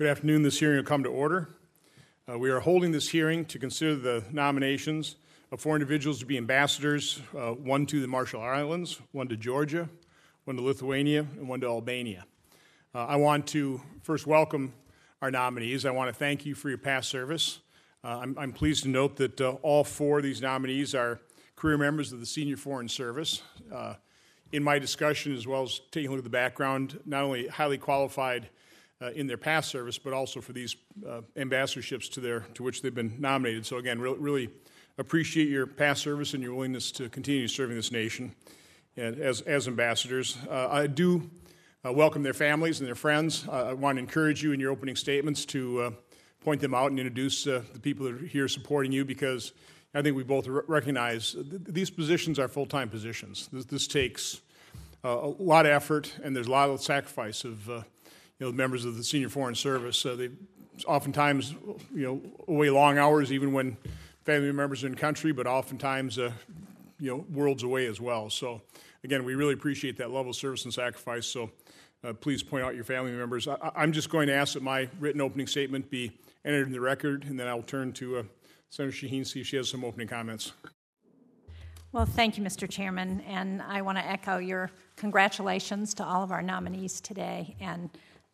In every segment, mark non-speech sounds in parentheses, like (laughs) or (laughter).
Good afternoon. This hearing will come to order. Uh, we are holding this hearing to consider the nominations of four individuals to be ambassadors uh, one to the Marshall Islands, one to Georgia, one to Lithuania, and one to Albania. Uh, I want to first welcome our nominees. I want to thank you for your past service. Uh, I'm, I'm, pleased to note that uh, all four of these nominees are career members of the Senior Foreign Service. Uh, in my discussion, as well as taking a look at the background, not only highly qualified uh, in their past service, but also for these uh, ambassadorships to their to which they've been nominated. So again, re- really appreciate your past service and your willingness to continue serving this nation and as as ambassadors. Uh, I do uh, welcome their families and their friends. Uh, I want to encourage you in your opening statements to uh, point them out and introduce the people that are here supporting you because. I think we both recognize th- these positions are full time positions. This, this takes a lot of effort, and there's a lot of sacrifice of you know, members of the senior foreign service. Uh, they oftentimes, you know, away long hours, even when family members are in country, but oftentimes, uh, you know, worlds away as well. So, again, we really appreciate that level of service and sacrifice. So, uh, please point out your family members. I, am just going to ask that my written opening statement be entered in the record, and then I'll turn to uh, Senator Shaheen see if she has some opening comments. Well, thank you, Mr. Chairman, and I want to echo your congratulations to all of our nominees today and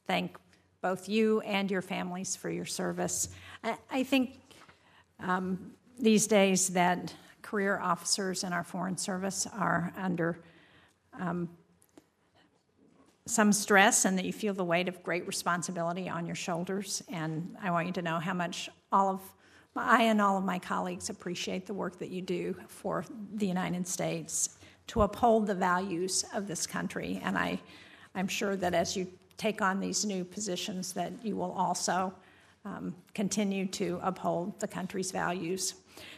thank both you and your families for your service. I, think um, these days that career officers in our Foreign Service are under um, some stress and that you feel the weight of great responsibility on your shoulders. And I want you to know how much all of I and all of my colleagues appreciate the work that you do for the United States to uphold the values of this country. And I, I'm sure that as you take on these new positions, that you will also um, continue to uphold the country's values.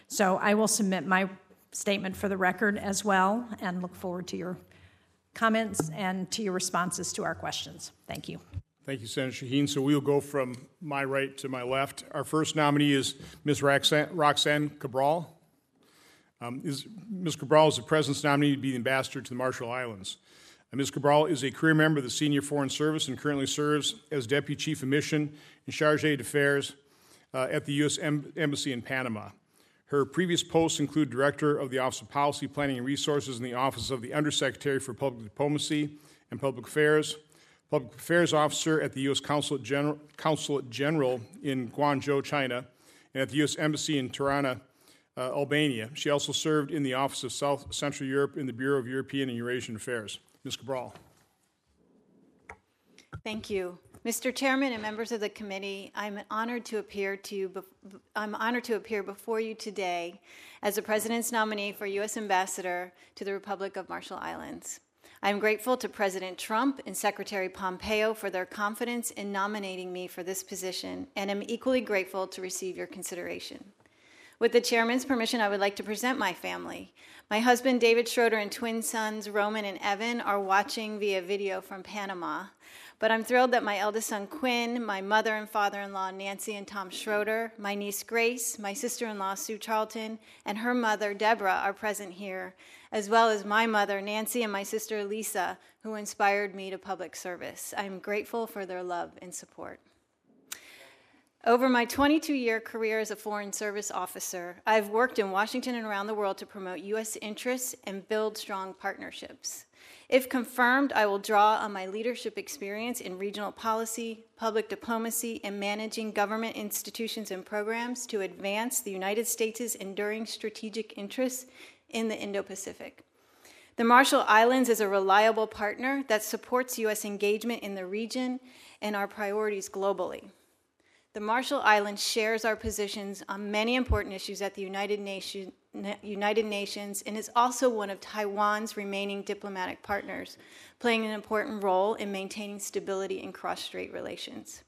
So I will submit my statement for the record as well and look forward to your comments and to your responses to our questions. Thank you. Thank you, Senator Shaheen. So we'll go from my right to my left. Our first nominee is Ms. Roxanne, Roxanne Cabral. Um, is, Ms. Cabral is the President's nominee to be the ambassador to the Marshall Islands. Ms. Cabral is a career member of the Senior Foreign Service and currently serves as Deputy Chief of Mission and Charge d'Affaires uh, at the U.S. Embassy in Panama. Her previous posts include Director of the Office of Policy, Planning, and Resources in the Office of the Undersecretary for Public Diplomacy and Public Affairs, Public Affairs Officer at the U.S. Consulate General, Consulate General in Guangzhou, China, and at the U.S. Embassy in Tirana, uh, Albania. She also served in the Office of South Central Europe in the Bureau of European and Eurasian Affairs. Ms. Cabral. Thank you. Mr. Chairman and members of the committee, I'm honored to appear to you, I'm honored to appear before you today as the President's nominee for U.S. Ambassador to the Republic of Marshall Islands. I am grateful to President Trump and Secretary Pompeo for their confidence in nominating me for this position, and am equally grateful to receive your consideration. With the chairman's permission, I would like to present my family. My husband, David Schroeder, and twin sons, Roman and Evan, are watching via video from Panama. But I'm thrilled that my eldest son, Quinn, my mother and father in law, Nancy and Tom Schroeder, my niece, Grace, my sister in law, Sue Charlton, and her mother, Deborah, are present here, as well as my mother, Nancy, and my sister, Lisa, who inspired me to public service. I'm grateful for their love and support. Over my 22 year career as a Foreign Service officer, I've worked in Washington and around the world to promote U.S. interests and build strong partnerships. If confirmed, I will draw on my leadership experience in regional policy, public diplomacy, and managing government institutions and programs to advance the United States' enduring strategic interests in the Indo Pacific. The Marshall Islands is a reliable partner that supports U.S. engagement in the region and our priorities globally. The Marshall Islands shares our positions on many important issues at the United, Nation, United Nations and is also one of Taiwan's remaining diplomatic partners, playing an important role in maintaining stability in cross strait relations.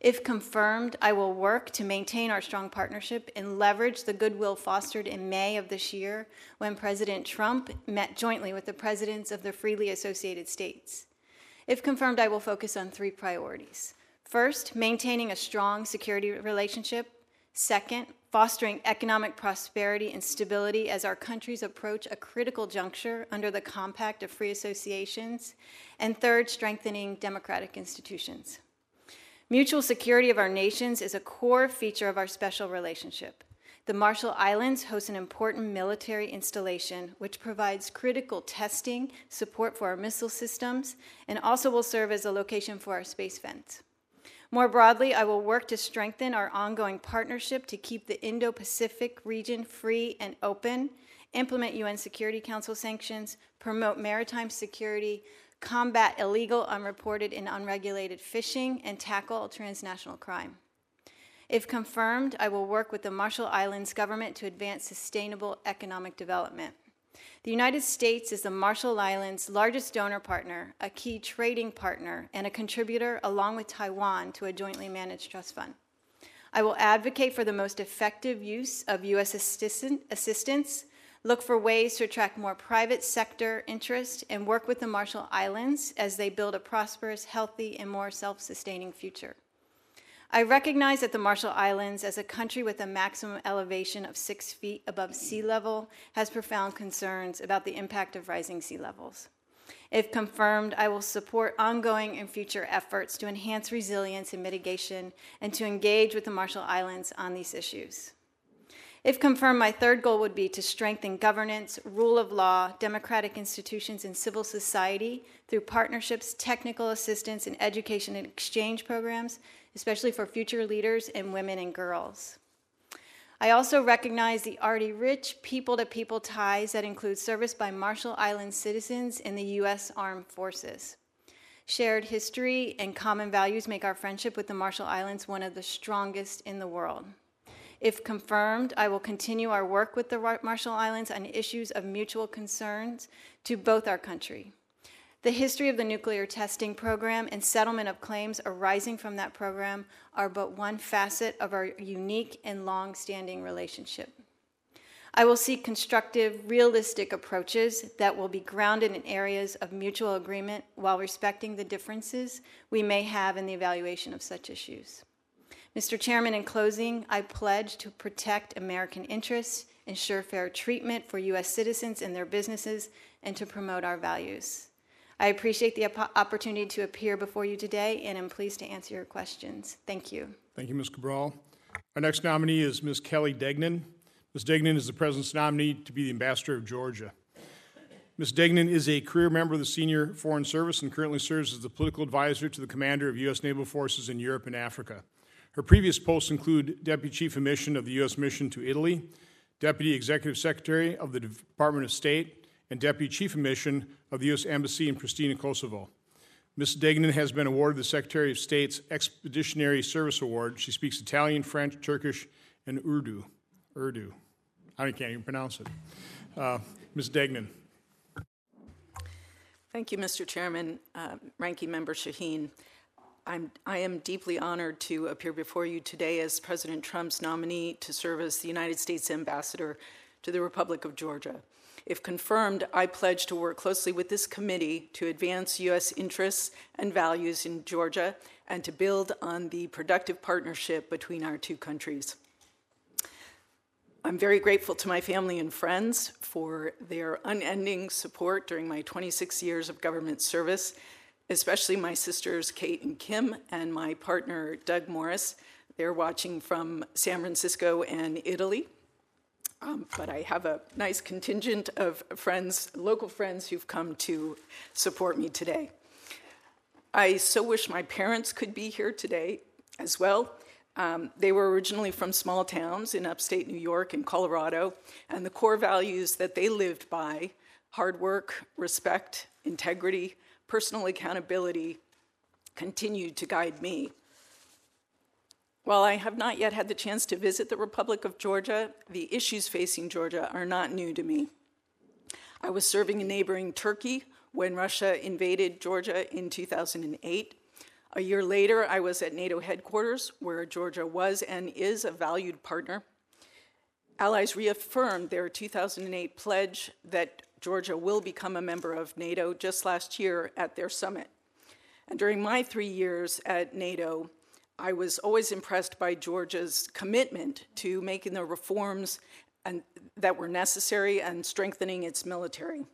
If confirmed, I will work to maintain our strong partnership and leverage the goodwill fostered in May of this year when President Trump met jointly with the presidents of the freely associated states. If confirmed, I will focus on three priorities. First, maintaining a strong security relationship. Second, fostering economic prosperity and stability as our countries approach a critical juncture under the Compact of Free Associations. And third, strengthening democratic institutions. Mutual security of our nations is a core feature of our special relationship. The Marshall Islands host an important military installation which provides critical testing, support for our missile systems, and also will serve as a location for our space fence. More broadly, I will work to strengthen our ongoing partnership to keep the Indo Pacific region free and open, implement UN Security Council sanctions, promote maritime security, combat illegal, unreported, and unregulated fishing, and tackle transnational crime. If confirmed, I will work with the Marshall Islands government to advance sustainable economic development. The United States is the Marshall Islands' largest donor partner, a key trading partner, and a contributor, along with Taiwan, to a jointly managed trust fund. I will advocate for the most effective use of U.S. assistance, look for ways to attract more private sector interest, and work with the Marshall Islands as they build a prosperous, healthy, and more self sustaining future. I recognize that the Marshall Islands, as a country with a maximum elevation of six feet above sea level, has profound concerns about the impact of rising sea levels. If confirmed, I will support ongoing and future efforts to enhance resilience and mitigation and to engage with the Marshall Islands on these issues. If confirmed, my third goal would be to strengthen governance, rule of law, democratic institutions, and civil society through partnerships, technical assistance, and education and exchange programs especially for future leaders and women and girls. I also recognize the already rich people to people ties that include service by Marshall Islands citizens in the U.S. Armed Forces. Shared history and common values make our friendship with the Marshall Islands one of the strongest in the world. If confirmed, I will continue our work with the Marshall Islands on issues of mutual concerns to both our country. The history of the nuclear testing program and settlement of claims arising from that program are but one facet of our unique and long standing relationship. I will seek constructive, realistic approaches that will be grounded in areas of mutual agreement while respecting the differences we may have in the evaluation of such issues. Mr. Chairman, in closing, I pledge to protect American interests, ensure fair treatment for U.S. citizens and their businesses, and to promote our values. I appreciate the opportunity to appear before you today, and am pleased to answer your questions. Thank you. Thank you, Ms. Cabral. Our next nominee is Ms. Kelly Degnan. Ms. Degnan is the President's nominee to be the Ambassador of Georgia. Ms. Degnan is a career member of the Senior Foreign Service and currently serves as the political advisor to the Commander of U.S. Naval Forces in Europe and Africa. Her previous posts include Deputy Chief of Mission of the U.S. Mission to Italy, Deputy Executive Secretary of the Department of State, and Deputy Chief of Mission of the U.S. Embassy in Pristina, Kosovo. Ms. Degnan has been awarded the Secretary of State's Expeditionary Service Award. She speaks Italian, French, Turkish, and Urdu. Urdu. I can't even pronounce it. Uh, Ms. Degnan. Thank you, Mr. Chairman, uh, Ranking Member Shaheen. I'm, I am deeply honored to appear before you today as President Trump's nominee to serve as the United States Ambassador to the Republic of Georgia. If confirmed, I pledge to work closely with this committee to advance U.S. interests and values in Georgia and to build on the productive partnership between our two countries. I'm very grateful to my family and friends for their unending support during my 26 years of government service, especially my sisters Kate and Kim and my partner Doug Morris. They're watching from San Francisco and Italy. Um, but I have a nice contingent of friends, local friends, who've come to support me today. I so wish my parents could be here today as well. Um, they were originally from small towns in upstate New York and Colorado, and the core values that they lived by hard work, respect, integrity, personal accountability continued to guide me. While I have not yet had the chance to visit the Republic of Georgia, the issues facing Georgia are not new to me. I was serving in neighboring Turkey when Russia invaded Georgia in 2008. A year later, I was at NATO headquarters, where Georgia was and is a valued partner. Allies reaffirmed their 2008 pledge that Georgia will become a member of NATO just last year at their summit. And during my three years at NATO, I was always impressed by Georgia's commitment to making the reforms and, that were necessary and strengthening its military.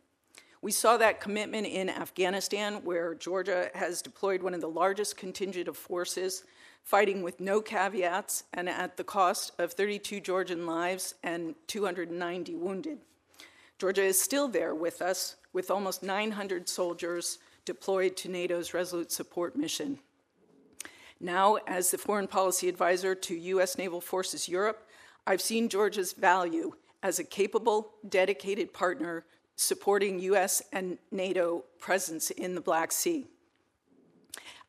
We saw that commitment in Afghanistan, where Georgia has deployed one of the largest contingent of forces, fighting with no caveats and at the cost of 32 Georgian lives and 290 wounded. Georgia is still there with us, with almost 900 soldiers deployed to NATO's Resolute Support Mission. Now, as the foreign policy advisor to U.S. Naval Forces Europe, I've seen Georgia's value as a capable, dedicated partner supporting U.S. and NATO presence in the Black Sea.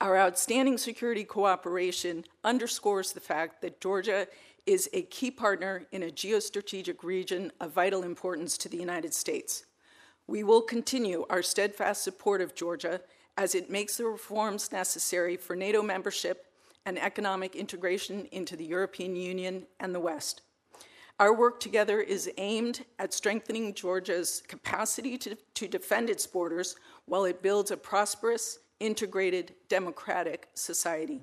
Our outstanding security cooperation underscores the fact that Georgia is a key partner in a geostrategic region of vital importance to the United States. We will continue our steadfast support of Georgia as it makes the reforms necessary for NATO membership and economic integration into the European Union and the West. Our work together is aimed at strengthening Georgia's capacity to, to defend its borders while it builds a prosperous, integrated, democratic society.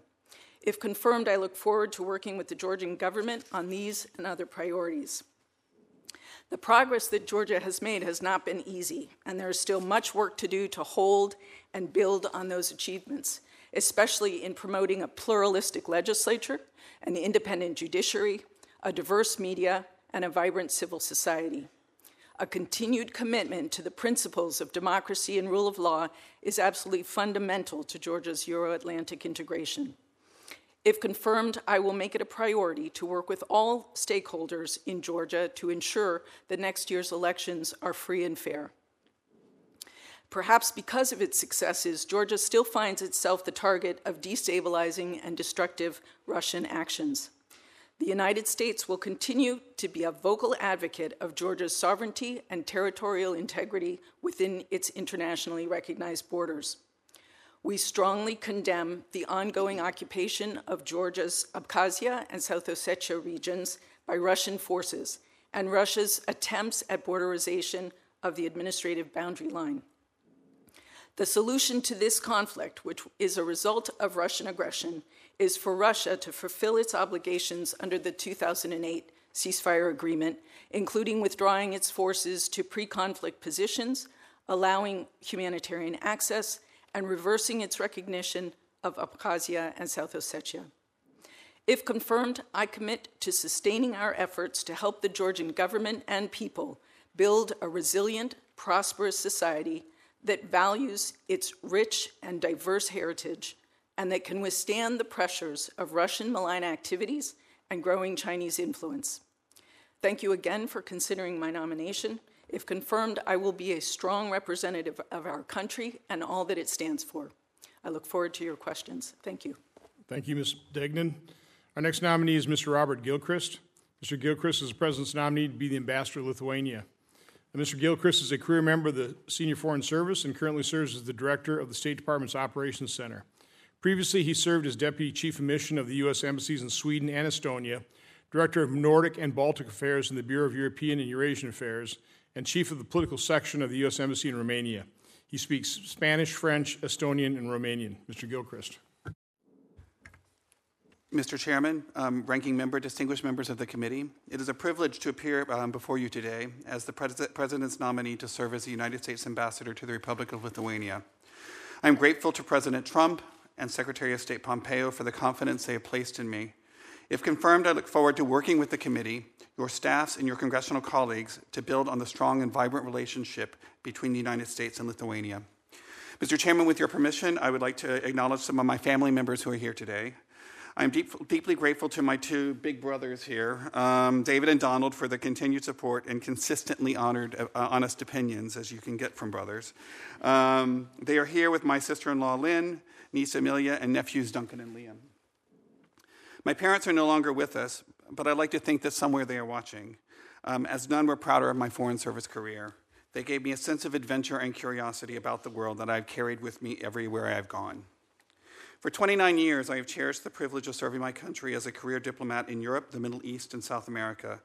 If confirmed, I look forward to working with the Georgian government on these and other priorities. The progress that Georgia has made has not been easy, and there is still much work to do to hold and build on those achievements, especially in promoting a pluralistic legislature, an independent judiciary, a diverse media, and a vibrant civil society. A continued commitment to the principles of democracy and rule of law is absolutely fundamental to Georgia's Euro Atlantic integration. If confirmed, I will make it a priority to work with all stakeholders in Georgia to ensure that next year's elections are free and fair. Perhaps because of its successes, Georgia still finds itself the target of destabilizing and destructive Russian actions. The United States will continue to be a vocal advocate of Georgia's sovereignty and territorial integrity within its internationally recognized borders. We strongly condemn the ongoing occupation of Georgia's Abkhazia and South Ossetia regions by Russian forces and Russia's attempts at borderization of the administrative boundary line. The solution to this conflict, which is a result of Russian aggression, is for Russia to fulfill its obligations under the 2008 ceasefire agreement, including withdrawing its forces to pre conflict positions, allowing humanitarian access, and reversing its recognition of Abkhazia and South Ossetia. If confirmed, I commit to sustaining our efforts to help the Georgian government and people build a resilient, prosperous society that values its rich and diverse heritage and that can withstand the pressures of Russian malign activities and growing Chinese influence. Thank you again for considering my nomination. If confirmed, I will be a strong representative of our country and all that it stands for. I look forward to your questions. Thank you. Thank you, Ms. Degnan. Our next nominee is Mr. Robert Gilchrist. Mr. Gilchrist is the President's nominee to be the Ambassador to Lithuania. Mr. Gilchrist is a career member of the Senior Foreign Service and currently serves as the Director of the State Department's Operations Center. Previously, he served as Deputy Chief of Mission of the U.S. Embassies in Sweden and Estonia, Director of Nordic and Baltic Affairs in the Bureau of European and Eurasian Affairs, and Chief of the Political Section of the U.S. Embassy in Romania. He speaks Spanish, French, Estonian, and Romanian. Mr. Gilchrist. Mr. Chairman, um, ranking member, distinguished members of the committee, it is a privilege to appear um, before you today as the pres- President's nominee to serve as the United States Ambassador to the Republic of Lithuania. I am grateful to President Trump and Secretary of State Pompeo for the confidence they have placed in me. If confirmed, I look forward to working with the committee, your staffs, and your congressional colleagues to build on the strong and vibrant relationship between the United States and Lithuania. Mr. Chairman, with your permission, I would like to acknowledge some of my family members who are here today. I'm deep, deeply grateful to my two big brothers here, um, David and Donald, for the continued support and consistently honored, uh, honest opinions, as you can get from brothers. Um, they are here with my sister in law, Lynn, niece Amelia, and nephews Duncan and Liam. My parents are no longer with us, but I'd like to think that somewhere they are watching, um, as none were prouder of my Foreign Service career. They gave me a sense of adventure and curiosity about the world that I've carried with me everywhere I've gone. For 29 years, I have cherished the privilege of serving my country as a career diplomat in Europe, the Middle East, and South America.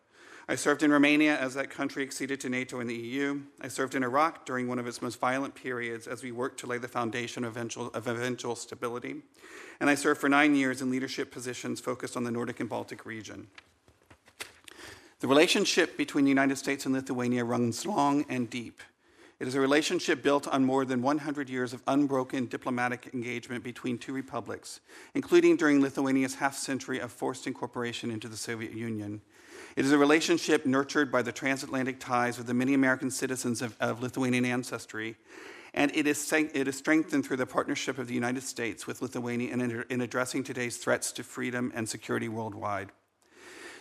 I served in Romania as that country acceded to NATO and the EU. I served in Iraq during one of its most violent periods as we worked to lay the foundation of eventual, of eventual stability. And I served for nine years in leadership positions focused on the Nordic and Baltic region. The relationship between the United States and Lithuania runs long and deep. It is a relationship built on more than 100 years of unbroken diplomatic engagement between two republics, including during Lithuania's half century of forced incorporation into the Soviet Union. It is a relationship nurtured by the transatlantic ties of the many American citizens of, of Lithuanian ancestry, and it is, it is strengthened through the partnership of the United States with Lithuania in, in addressing today's threats to freedom and security worldwide.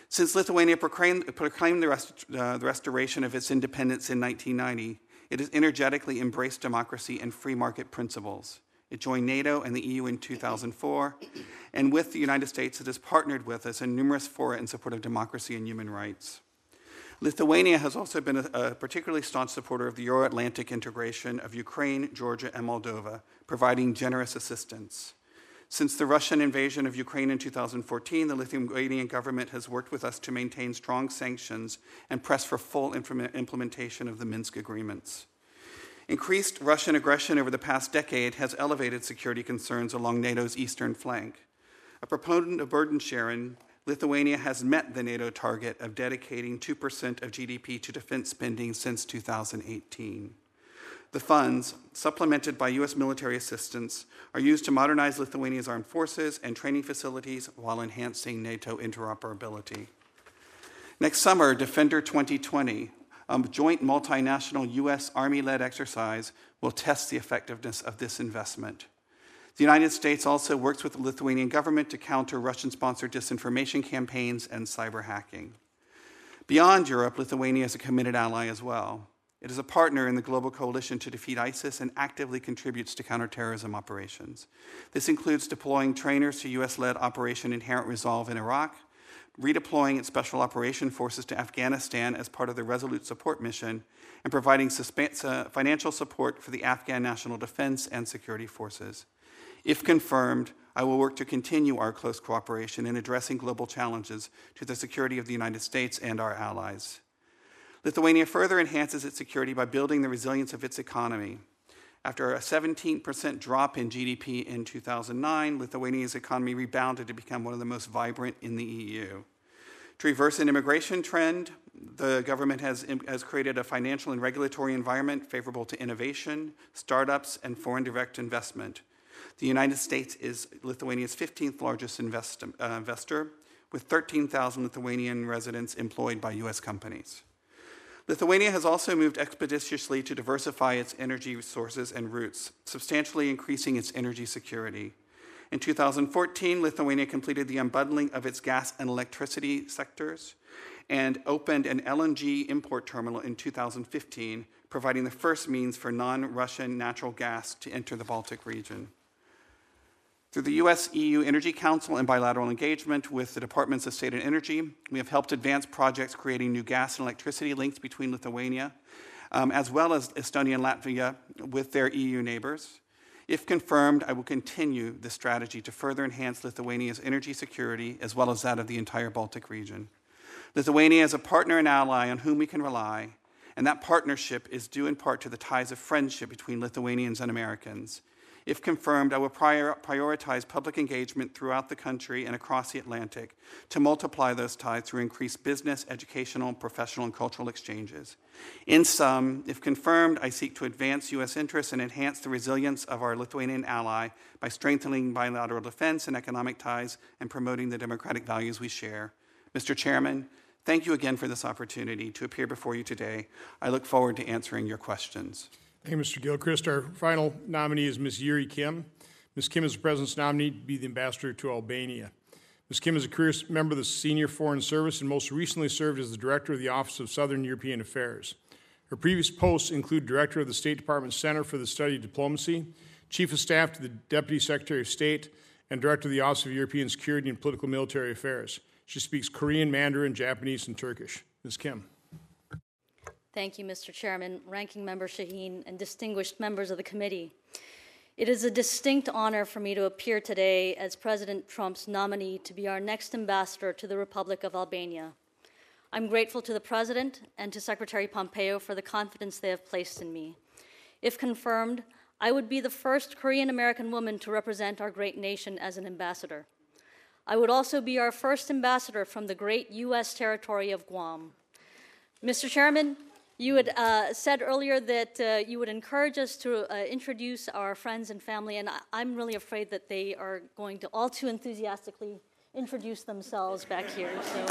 Since Lithuania proclaimed, proclaimed the, rest, uh, the restoration of its independence in 1990, it has energetically embraced democracy and free market principles. It joined NATO and the EU in 2004, and with the United States, it has partnered with us in numerous fora in support of democracy and human rights. Lithuania has also been a, a particularly staunch supporter of the Euro Atlantic integration of Ukraine, Georgia, and Moldova, providing generous assistance. Since the Russian invasion of Ukraine in 2014, the Lithuanian government has worked with us to maintain strong sanctions and press for full implementation of the Minsk agreements. Increased Russian aggression over the past decade has elevated security concerns along NATO's eastern flank. A proponent of burden sharing, Lithuania has met the NATO target of dedicating 2% of GDP to defense spending since 2018. The funds, supplemented by U.S. military assistance, are used to modernize Lithuania's armed forces and training facilities while enhancing NATO interoperability. Next summer, Defender 2020, a joint multinational U.S. Army led exercise, will test the effectiveness of this investment. The United States also works with the Lithuanian government to counter Russian sponsored disinformation campaigns and cyber hacking. Beyond Europe, Lithuania is a committed ally as well. It is a partner in the global coalition to defeat ISIS and actively contributes to counterterrorism operations. This includes deploying trainers to US led Operation Inherent Resolve in Iraq, redeploying its special operation forces to Afghanistan as part of the Resolute Support Mission, and providing uh, financial support for the Afghan National Defense and Security Forces. If confirmed, I will work to continue our close cooperation in addressing global challenges to the security of the United States and our allies. Lithuania further enhances its security by building the resilience of its economy. After a 17% drop in GDP in 2009, Lithuania's economy rebounded to become one of the most vibrant in the EU. To reverse an immigration trend, the government has, has created a financial and regulatory environment favorable to innovation, startups, and foreign direct investment. The United States is Lithuania's 15th largest invest, uh, investor, with 13,000 Lithuanian residents employed by U.S. companies. Lithuania has also moved expeditiously to diversify its energy sources and routes, substantially increasing its energy security. In 2014, Lithuania completed the unbundling of its gas and electricity sectors and opened an LNG import terminal in 2015, providing the first means for non Russian natural gas to enter the Baltic region. Through the US EU Energy Council and bilateral engagement with the Departments of State and Energy, we have helped advance projects creating new gas and electricity links between Lithuania, um, as well as Estonia and Latvia with their EU neighbors. If confirmed, I will continue this strategy to further enhance Lithuania's energy security as well as that of the entire Baltic region. Lithuania is a partner and ally on whom we can rely, and that partnership is due in part to the ties of friendship between Lithuanians and Americans. If confirmed, I will prior- prioritize public engagement throughout the country and across the Atlantic to multiply those ties through increased business, educational, professional, and cultural exchanges. In sum, if confirmed, I seek to advance U.S. interests and enhance the resilience of our Lithuanian ally by strengthening bilateral defense and economic ties and promoting the democratic values we share. Mr. Chairman, thank you again for this opportunity to appear before you today. I look forward to answering your questions. Thank you, Mr. Gilchrist. Our final nominee is Ms. Yuri Kim. Ms. Kim is the President's nominee to be the ambassador to Albania. Ms. Kim is a career member of the Senior Foreign Service and most recently served as the Director of the Office of Southern European Affairs. Her previous posts include Director of the State Department Center for the Study of Diplomacy, Chief of Staff to the Deputy Secretary of State, and Director of the Office of European Security and Political Military Affairs. She speaks Korean, Mandarin, Japanese, and Turkish. Ms. Kim. Thank you, Mr. Chairman, Ranking Member Shaheen, and distinguished members of the committee. It is a distinct honor for me to appear today as President Trump's nominee to be our next ambassador to the Republic of Albania. I'm grateful to the President and to Secretary Pompeo for the confidence they have placed in me. If confirmed, I would be the first Korean American woman to represent our great nation as an ambassador. I would also be our first ambassador from the great U.S. territory of Guam. Mr. Chairman, You had uh, said earlier that uh, you would encourage us to uh, introduce our friends and family, and I- I'm really afraid that they are going to all too enthusiastically introduce themselves back here. So.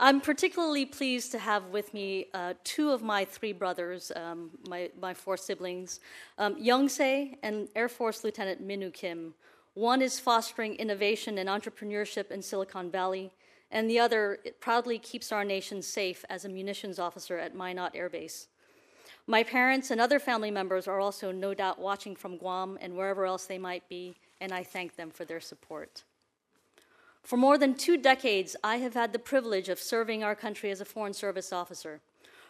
I'm particularly pleased to have with me uh, two of my three brothers, um, my, my four siblings, um, Youngse and Air Force Lieutenant Minu Kim. One is fostering innovation and entrepreneurship in Silicon Valley, and the other proudly keeps our nation safe as a munitions officer at Minot Air Base. My parents and other family members are also no doubt watching from Guam and wherever else they might be, and I thank them for their support. For more than two decades, I have had the privilege of serving our country as a Foreign Service officer.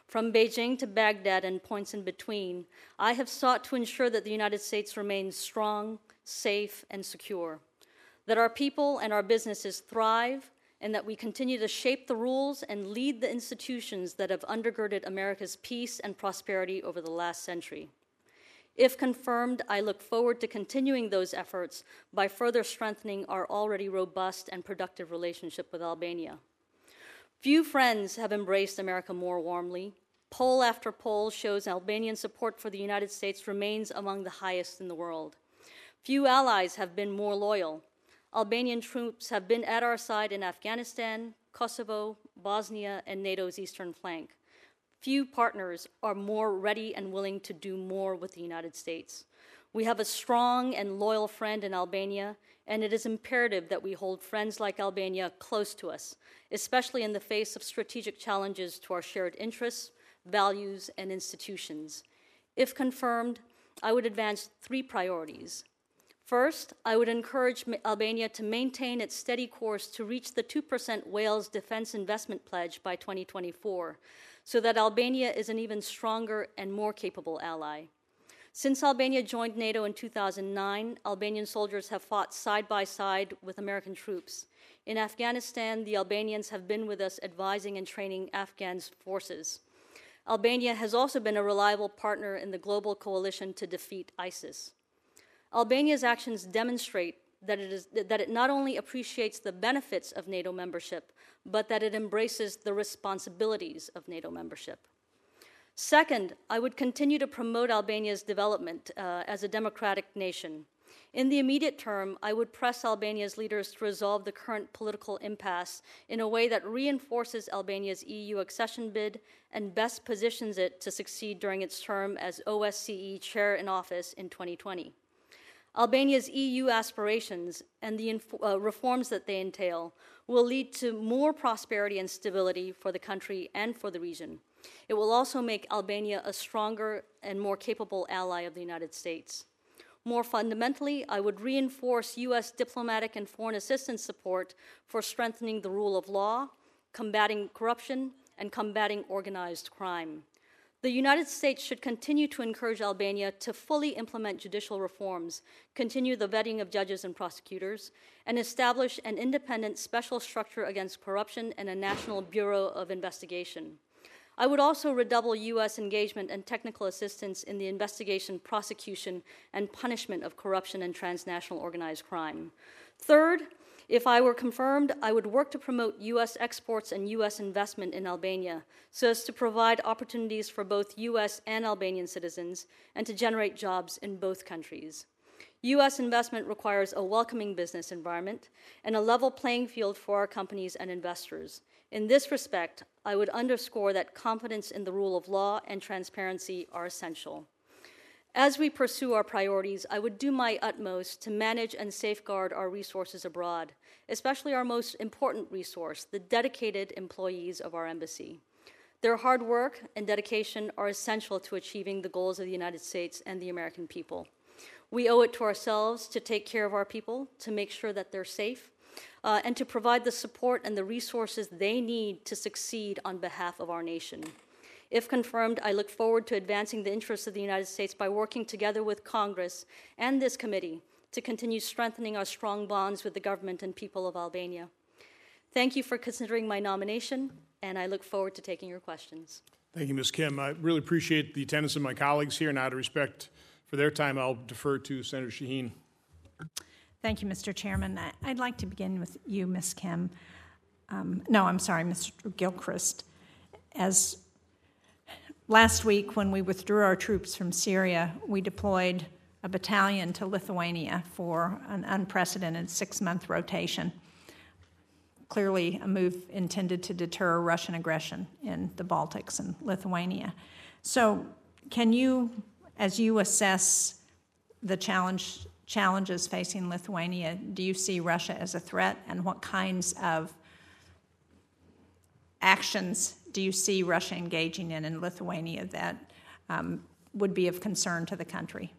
From Beijing to Baghdad and points in between, I have sought to ensure that the United States remains strong, safe, and secure, that our people and our businesses thrive, and that we continue to shape the rules and lead the institutions that have undergirded America's peace and prosperity over the last century. If confirmed, I look forward to continuing those efforts by further strengthening our already robust and productive relationship with Albania. Few friends have embraced America more warmly. Poll after poll shows Albanian support for the United States remains among the highest in the world. Few allies have been more loyal. Albanian troops have been at our side in Afghanistan, Kosovo, Bosnia, and NATO's eastern flank. Few partners are more ready and willing to do more with the United States. We have a strong and loyal friend in Albania, and it is imperative that we hold friends like Albania close to us, especially in the face of strategic challenges to our shared interests, values, and institutions. If confirmed, I would advance three priorities. First, I would encourage Albania to maintain its steady course to reach the 2% Wales Defense Investment Pledge by 2024 so that Albania is an even stronger and more capable ally. Since Albania joined NATO in 2009, Albanian soldiers have fought side by side with American troops. In Afghanistan, the Albanians have been with us advising and training Afghan forces. Albania has also been a reliable partner in the global coalition to defeat ISIS. Albania's actions demonstrate that it, is, that it not only appreciates the benefits of NATO membership, but that it embraces the responsibilities of NATO membership. Second, I would continue to promote Albania's development uh, as a democratic nation. In the immediate term, I would press Albania's leaders to resolve the current political impasse in a way that reinforces Albania's EU accession bid and best positions it to succeed during its term as OSCE chair in office in 2020. Albania's EU aspirations and the uh, reforms that they entail will lead to more prosperity and stability for the country and for the region. It will also make Albania a stronger and more capable ally of the United States. More fundamentally, I would reinforce U.S. diplomatic and foreign assistance support for strengthening the rule of law, combating corruption, and combating organized crime. The United States should continue to encourage Albania to fully implement judicial reforms, continue the vetting of judges and prosecutors, and establish an independent special structure against corruption and a national bureau of investigation. I would also redouble U.S. engagement and technical assistance in the investigation, prosecution, and punishment of corruption and transnational organized crime. Third, if I were confirmed, I would work to promote U.S. exports and U.S. investment in Albania so as to provide opportunities for both U.S. and Albanian citizens and to generate jobs in both countries. U.S. investment requires a welcoming business environment and a level playing field for our companies and investors. In this respect, I would underscore that confidence in the rule of law and transparency are essential. As we pursue our priorities, I would do my utmost to manage and safeguard our resources abroad, especially our most important resource, the dedicated employees of our embassy. Their hard work and dedication are essential to achieving the goals of the United States and the American people. We owe it to ourselves to take care of our people, to make sure that they're safe, uh, and to provide the support and the resources they need to succeed on behalf of our nation. If confirmed, I look forward to advancing the interests of the United States by working together with Congress and this committee to continue strengthening our strong bonds with the government and people of Albania. Thank you for considering my nomination, and I look forward to taking your questions. Thank you, Ms. Kim. I really appreciate the attendance of my colleagues here, and out of respect for their time, I'll defer to Senator Shaheen. Thank you, Mr. Chairman. I'd like to begin with you, Ms. Kim. um, no, I'm sorry, Mr. Gilchrist. As last week, when we withdrew our troops from Syria, we deployed a battalion to Lithuania for an unprecedented six month rotation. Clearly, a move intended to deter Russian aggression in the Baltics and Lithuania. So, can you, as you assess the challenge, challenges facing Lithuania, do you see Russia as a threat, and what kinds of actions do you see Russia engaging in in Lithuania that um, would be of concern to the country?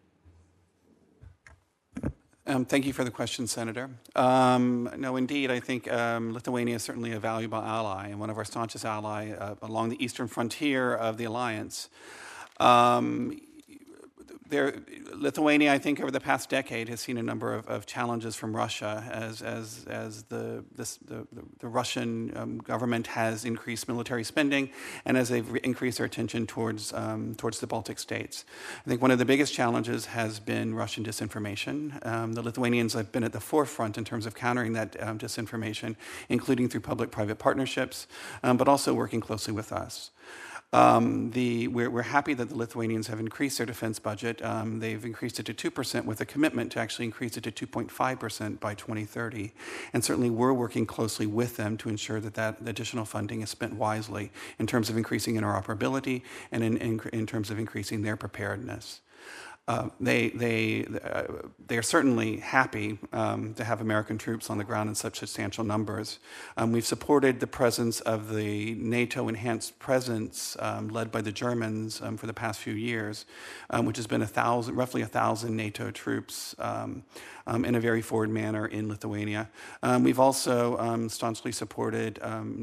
Um, thank you for the question, Senator. Um, no, indeed, I think um, Lithuania is certainly a valuable ally and one of our staunchest allies uh, along the eastern frontier of the alliance. There, Lithuania, I think, over the past decade, has seen a number of, of challenges from Russia as, as, as the, this, the, the, Russian um, government has increased military spending and as they've increased their attention towards, um, towards the Baltic states. I think one of the biggest challenges has been Russian disinformation. Um, the Lithuanians have been at the forefront in terms of countering that um, disinformation, including through public private partnerships, um, but also working closely with us. Um, the, we're, we're, happy that the Lithuanians have increased their defense budget. Um, they've increased it to 2% with a commitment to actually increase it to 2.5% by 2030. And certainly we're working closely with them to ensure that that additional funding is spent wisely in terms of increasing interoperability and in, in, in terms of increasing their preparedness. Uh, they, they, uh, they are certainly happy um, to have American troops on the ground in such substantial numbers. Um, we've supported the presence of the NATO enhanced presence um, led by the Germans um, for the past few years, um, which has been a thousand, roughly a thousand NATO troops um, in a very forward manner in Lithuania. we've also staunchly supported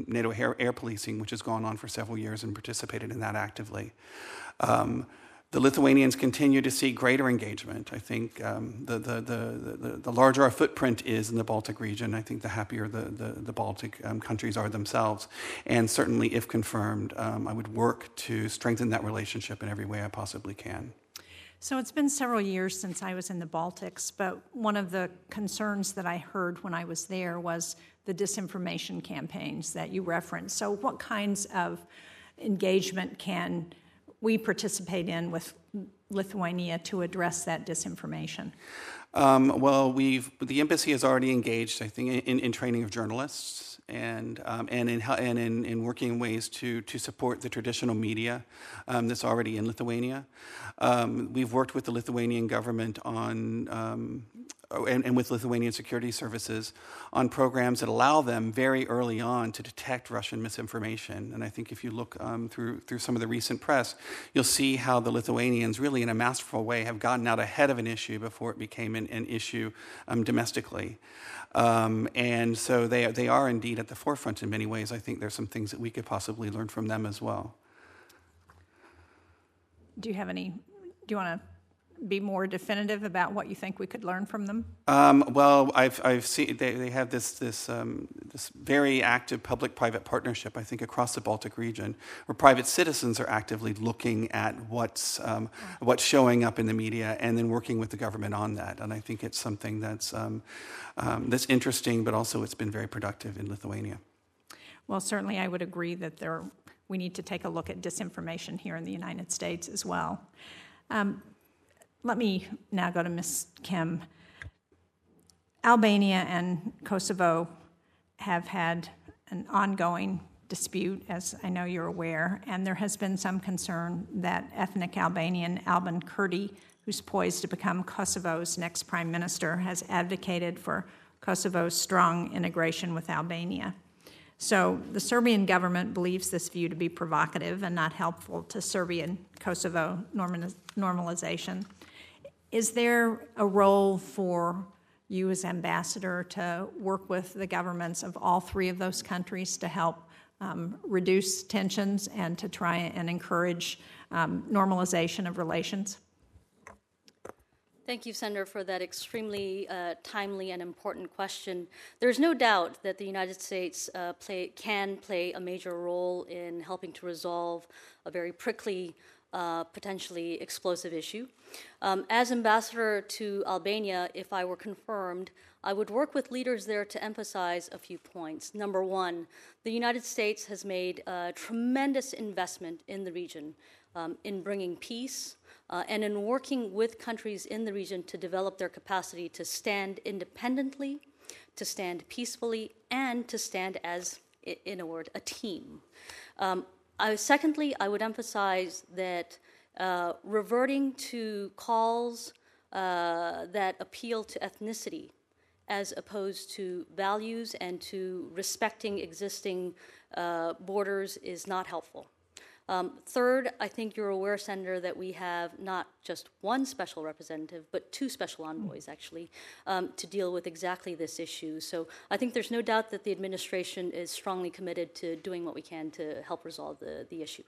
NATO air, air, policing, which has gone on for several years and participated in that actively. Um, the Lithuanians continue to see greater engagement. I think um, the, the, the, the, larger our footprint is in the Baltic region, I think the happier the, the, the Baltic um, countries are themselves. And certainly, if confirmed, um, I would work to strengthen that relationship in every way I possibly can. So it's been several years since I was in the Baltics, but one of the concerns that I heard when I was there was the disinformation campaigns that you referenced. So, what kinds of engagement can we participate in with Lithuania to address that disinformation? Um, well, we've the embassy has already engaged, I think, in, in training of journalists and um, and in and in, in working ways to to support the traditional media um, that's already in Lithuania. Um, we've worked with the Lithuanian government on um, and, and, with Lithuanian security services on programs that allow them very early on to detect Russian misinformation. And I think if you look um, through, through some of the recent press, you'll see how the Lithuanians, really in a masterful way, have gotten out ahead of an issue before it became an, an issue um, domestically. Um, and so they, they are indeed at the forefront in many ways. I think there's some things that we could possibly learn from them as well. Do you have any? Do you want to be more definitive about what you think we could learn from them? Um, well, I've, I've seen they, they have this this um, this very active public-private partnership. I think across the Baltic region, where private citizens are actively looking at what's um, what's showing up in the media, and then working with the government on that. And I think it's something that's um, um, that's interesting, but also it's been very productive in Lithuania. Well, certainly, I would agree that there we need to take a look at disinformation here in the United States as well. Um, let me now go to Ms. Kim. Albania and Kosovo have had an ongoing dispute, as I know you're aware, and there has been some concern that ethnic Albanian Albin Kurti, who's poised to become Kosovo's next prime minister, has advocated for Kosovo's strong integration with Albania. So the Serbian government believes this view to be provocative and not helpful to Serbian Kosovo normalization. Is there a role for you as ambassador to work with the governments of all three of those countries to help um, reduce tensions and to try and encourage um, normalization of relations? Thank you, Senator, for that extremely uh, timely and important question. There's no doubt that the United States uh, play, can play a major role in helping to resolve a very prickly potentially explosive issue. Um, as ambassador to Albania, if I were confirmed, I would work with leaders there to emphasize a few points. Number one, the United States has made a tremendous investment in the region um, in bringing peace uh, and in working with countries in the region to develop their capacity to stand independently, to stand peacefully, and to stand as, in a word, a team. Um, I, secondly, I would emphasize that uh, reverting to calls uh, that appeal to ethnicity as opposed to values and to respecting existing uh, borders is not helpful. Um, third, I think you're aware, Senator, that we have not just one special representative, but two special envoys, actually, um, to deal with exactly this issue. So I think there's no doubt that the administration is strongly committed to doing what we can to help resolve the, the issue.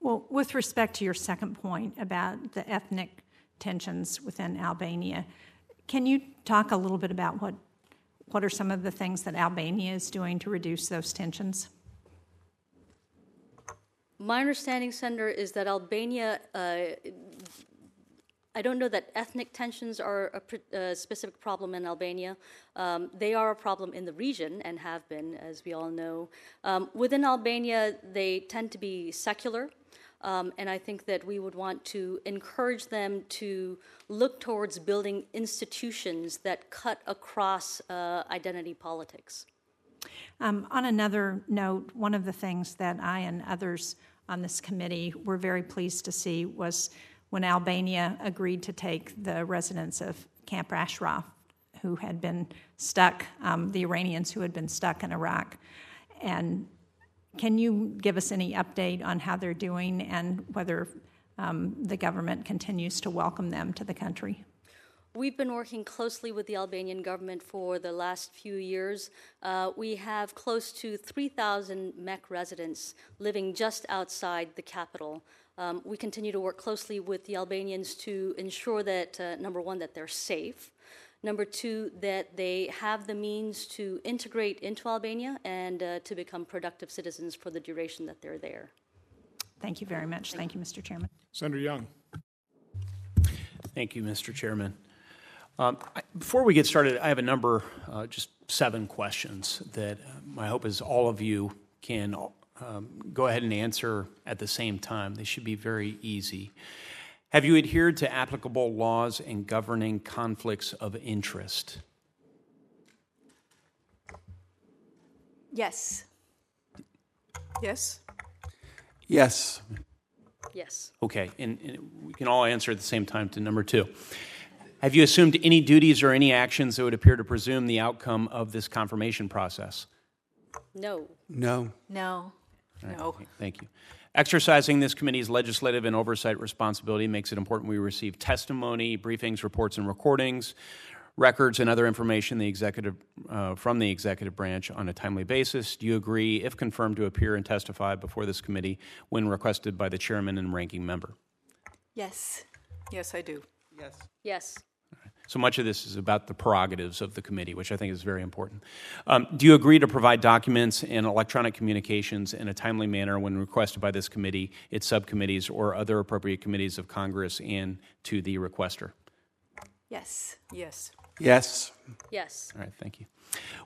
Well, with respect to your second point about the ethnic tensions within Albania, can you talk a little bit about what, what are some of the things that Albania is doing to reduce those tensions? My understanding, Senator, is that Albania, uh, I don't know that ethnic tensions are a, a specific problem in Albania. Um, they are a problem in the region and have been, as we all know. Um, within Albania, they tend to be secular. Um, and I think that we would want to encourage them to look towards building institutions that cut across uh, identity politics. Um, on another note, one of the things that I and others on this committee were very pleased to see was when Albania agreed to take the residents of Camp Ashraf, who had been stuck, um, the Iranians who had been stuck in Iraq, and can you give us any update on how they're doing and whether um, the government continues to welcome them to the country? We've been working closely with the Albanian government for the last few years. Uh, we have close to 3,000 MEK residents living just outside the capital. Um, we continue to work closely with the Albanians to ensure that, uh, number one, that they're safe. Number two, that they have the means to integrate into Albania and uh, to become productive citizens for the duration that they're there. Thank you very much. Thank you, Mr. Chairman. Senator Young. Thank you, Mr. Chairman. Um, I, before we get started, I have a number, uh, just seven questions that my hope is all of you can um, go ahead and answer at the same time. They should be very easy. Have you adhered to applicable laws and governing conflicts of interest? Yes. Yes? Yes. Yes. Okay, and, and, we can all answer at the same time to number two. Have you assumed any duties or any actions that would appear to presume the outcome of this confirmation process? No. No. No. Right, No. Thank you. Exercising this committee's legislative and oversight responsibility makes it important we receive testimony, briefings, reports, and recordings, records, and other information the executive, uh, from the executive branch on a timely basis. Do you agree, if confirmed, to appear and testify before this committee when requested by the chairman and ranking member? Yes. Yes, I do. Yes. Yes. So much of this is about the prerogatives of the committee, which I think is very important. Um, do you agree to provide documents and electronic communications in a timely manner when requested by this committee, its subcommittees, or other appropriate committees of Congress and to the requester? Yes. Yes. Yes. Yes. All right, thank you.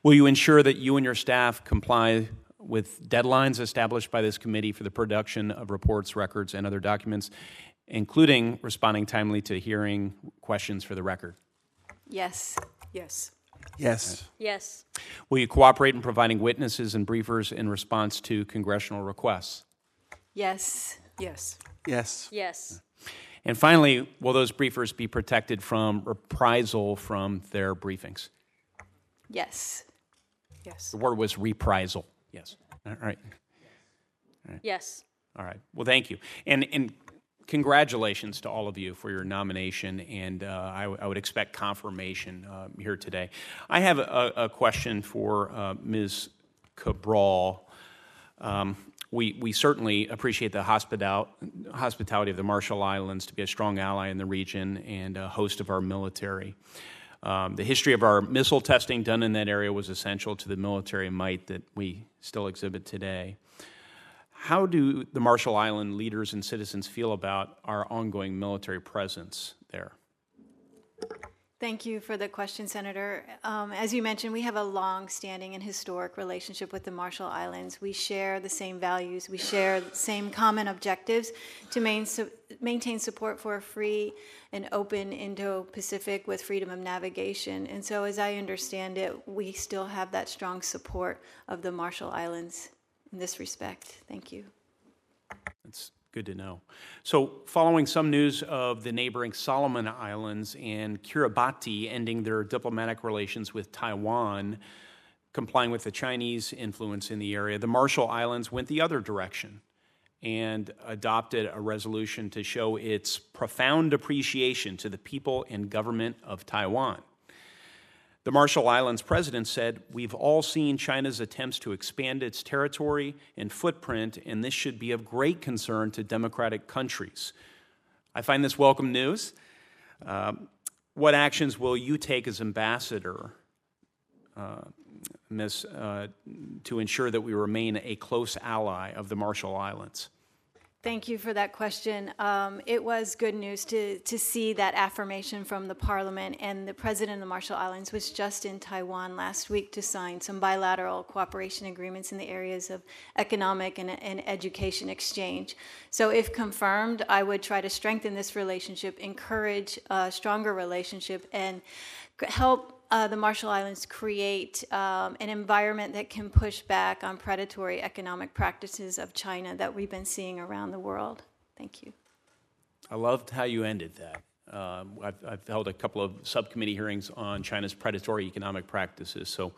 Will you ensure that you and your staff comply with deadlines established by this committee for the production of reports, records, and other documents, including responding timely to hearing questions for the record? Yes. Yes. Yes. Yes. Will you cooperate in providing witnesses and briefers in response to congressional requests? Yes. Yes. Yes. Yes. And finally, will those briefers be protected from reprisal from their briefings? Yes. Yes. The word was reprisal. Yes. All right. Yes. All right. Well, thank you. And, and congratulations to all of you for your nomination, and uh, I, w- I would expect confirmation uh, here today. I have a, a question for uh, Ms. Cabral. Um, we, we certainly appreciate the hospital, hospitality of the Marshall Islands to be a strong ally in the region and a host of our military. Um, the history of our missile testing done in that area was essential to the military might that we still exhibit today. How do the Marshall Island leaders and citizens feel about our ongoing military presence there? Thank you for the question, Senator. Um, as you mentioned, we have a long-standing and historic relationship with the Marshall Islands. We share the same values. We share the same common objectives to main, su- maintain support for a free and open Indo-Pacific with freedom of navigation. And so, as I understand it, we still have that strong support of the Marshall Islands in this respect. Thank you. That's good to know. So, following some news of the neighboring Solomon Islands and Kiribati ending their diplomatic relations with Taiwan, complying with the Chinese influence in the area, the Marshall Islands went the other direction and adopted a resolution to show its profound appreciation to the people and government of Taiwan. The Marshall Islands president said, We've all seen China's attempts to expand its territory and footprint, and this should be of great concern to democratic countries. I find this welcome news. Um, what actions will you take as ambassador, uh, Ms., uh, to ensure that we remain a close ally of the Marshall Islands? Thank you for that question. Um, it was good news to, to see that affirmation from the Parliament, and the President of the Marshall Islands was just in Taiwan last week to sign some bilateral cooperation agreements in the areas of economic and, and education exchange. So, if confirmed, I would try to strengthen this relationship, encourage a stronger relationship, and help uh, the Marshall Islands create um, an environment that can push back on predatory economic practices of China that we've been seeing around the world. Thank you. I loved how you ended that. Um, I've, I've, held a couple of subcommittee hearings on China's predatory economic practices, so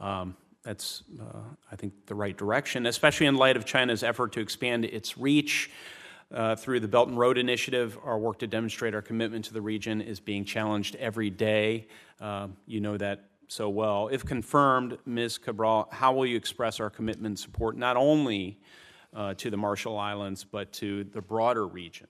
um, that's, uh, I think, the right direction, especially in light of China's effort to expand its reach uh, through the Belt and Road Initiative, our work to demonstrate our commitment to the region is being challenged every day. Uh, you know that so well. If confirmed, Ms. Cabral, how will you express our commitment and support not only uh, to the Marshall Islands, but to the broader region?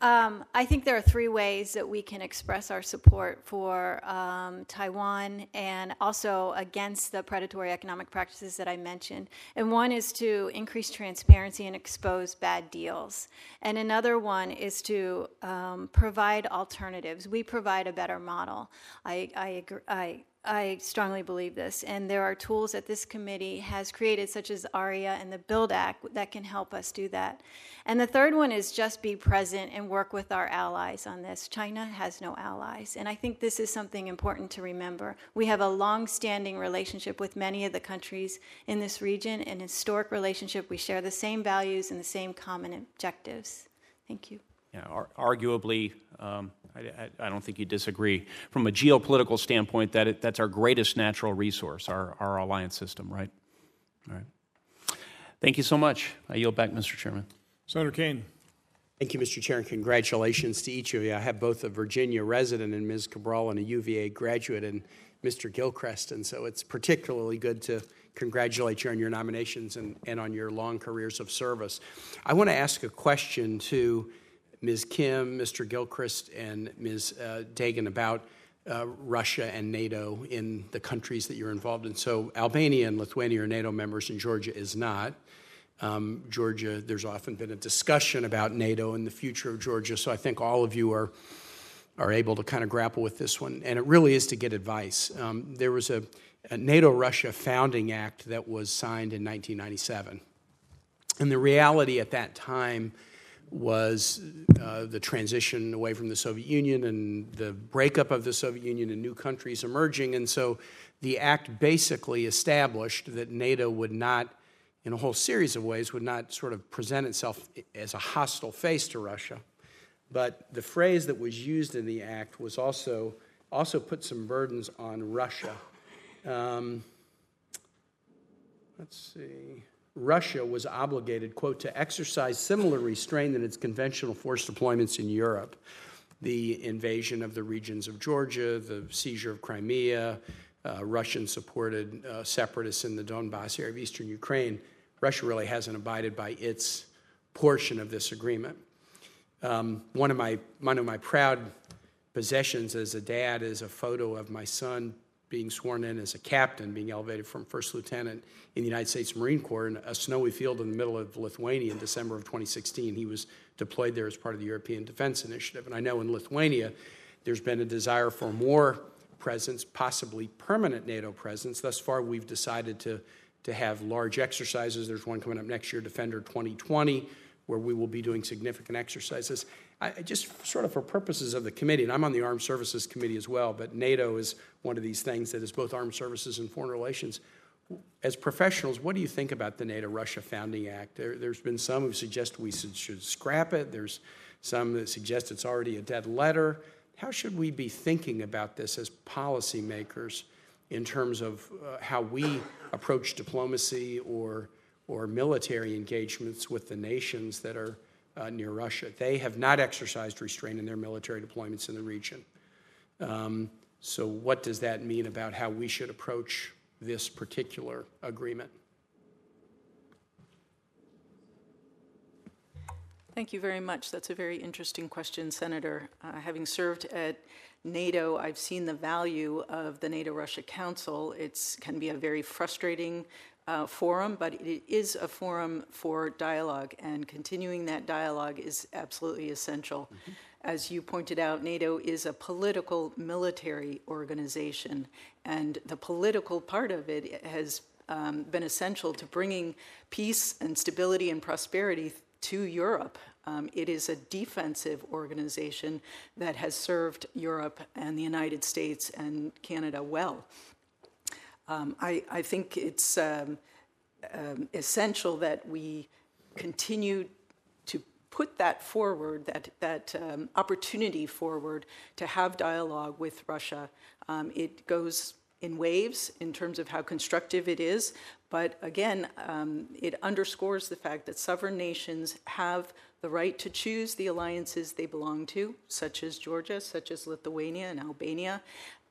Um, I think there are three ways that we can express our support for um, Taiwan and also against the predatory economic practices that I mentioned. And one is to increase transparency and expose bad deals. And another one is to um, provide alternatives. We provide a better model. I, I, agree, I I strongly believe this, and there are tools that this committee has created, such as ARIA and the BUILD Act, that can help us do that. And the third one is just be present and work with our allies on this. China has no allies, and I think this is something important to remember. We have a long standing relationship with many of the countries in this region, an historic relationship. We share the same values and the same common objectives. Thank you. Yeah, arguably, um, I, I, don't think you disagree. From a geopolitical standpoint, that it, that's our greatest natural resource, our, our alliance system, right? All right. Thank you so much. I yield back, Mr. Chairman. Senator Kaine. Thank you, Mr. Chair, and congratulations to each of you. I have both a Virginia resident and Ms. Cabral and a UVA graduate and Mr. Gilchrist, and so it's particularly good to congratulate you on your nominations and, and on your long careers of service. I want to ask a question to Ms. Kim, Mr. Gilchrist, and Ms. Uh, Degnan about uh, Russia and NATO in the countries that you're involved in. So, Albania and Lithuania are NATO members, and Georgia is not. Um, Georgia, there's often been a discussion about NATO and the future of Georgia, so I think all of you are, are able to kind of grapple with this one. And it really is to get advice. Um, there was a, a NATO Russia Founding Act that was signed in 1997. And the reality at that time was uh, the transition away from the Soviet Union and the breakup of the Soviet Union and new countries emerging. And so the act basically established that NATO would not, in a whole series of ways, would not sort of present itself as a hostile face to Russia. But the phrase that was used in the act was also, also put some burdens on Russia. Um, let's see. Russia was obligated, quote, to exercise similar restraint in its conventional force deployments in Europe. The invasion of the regions of Georgia, the seizure of Crimea, uh, Russian supported uh, separatists in the Donbass area of eastern Ukraine. Russia really hasn't abided by its portion of this agreement. Um, one, of my, one of my proud possessions as a dad is a photo of my son being sworn in as a captain, being elevated from first lieutenant in the United States Marine Corps in a snowy field in the middle of Lithuania in December of 2016. He was deployed there as part of the European Defense Initiative. And I know in Lithuania, there's been a desire for more presence, possibly permanent NATO presence. Thus far, we've decided to, to have large exercises. There's one coming up next year, Defender 2020, where we will be doing significant exercises. I, just sort of for purposes of the committee, and I'm on the Armed Services Committee as well, but NATO is one of these things that is both armed services and foreign relations. As professionals, what do you think about the NATO Russia Founding Act? There, has been some who suggest we should, should scrap it. There's some that suggest it's already a dead letter. How should we be thinking about this as policymakers in terms of uh, how we approach diplomacy or, or military engagements with the nations that are uh, near Russia. They have not exercised restraint in their military deployments in the region. Um, so, what does that mean about how we should approach this particular agreement? Thank you very much. That's a very interesting question, Senator. Uh, having served at NATO, I've seen the value of the NATO Russia Council. It can be a very frustrating uh, forum, but it is a forum for dialogue, and continuing that dialogue is absolutely essential. Mm-hmm. As you pointed out, NATO is a political military organization, and the political part of it has um, been essential to bringing peace and stability and prosperity to Europe. Um, it is a defensive organization that has served Europe and the United States and Canada well. Um, I, I, think it's um, um, essential that we continue to put that forward, that, that um, opportunity forward to have dialogue with Russia. Um, it goes in waves in terms of how constructive it is, but again, um, it underscores the fact that sovereign nations have the right to choose the alliances they belong to, such as Georgia, such as Lithuania and Albania.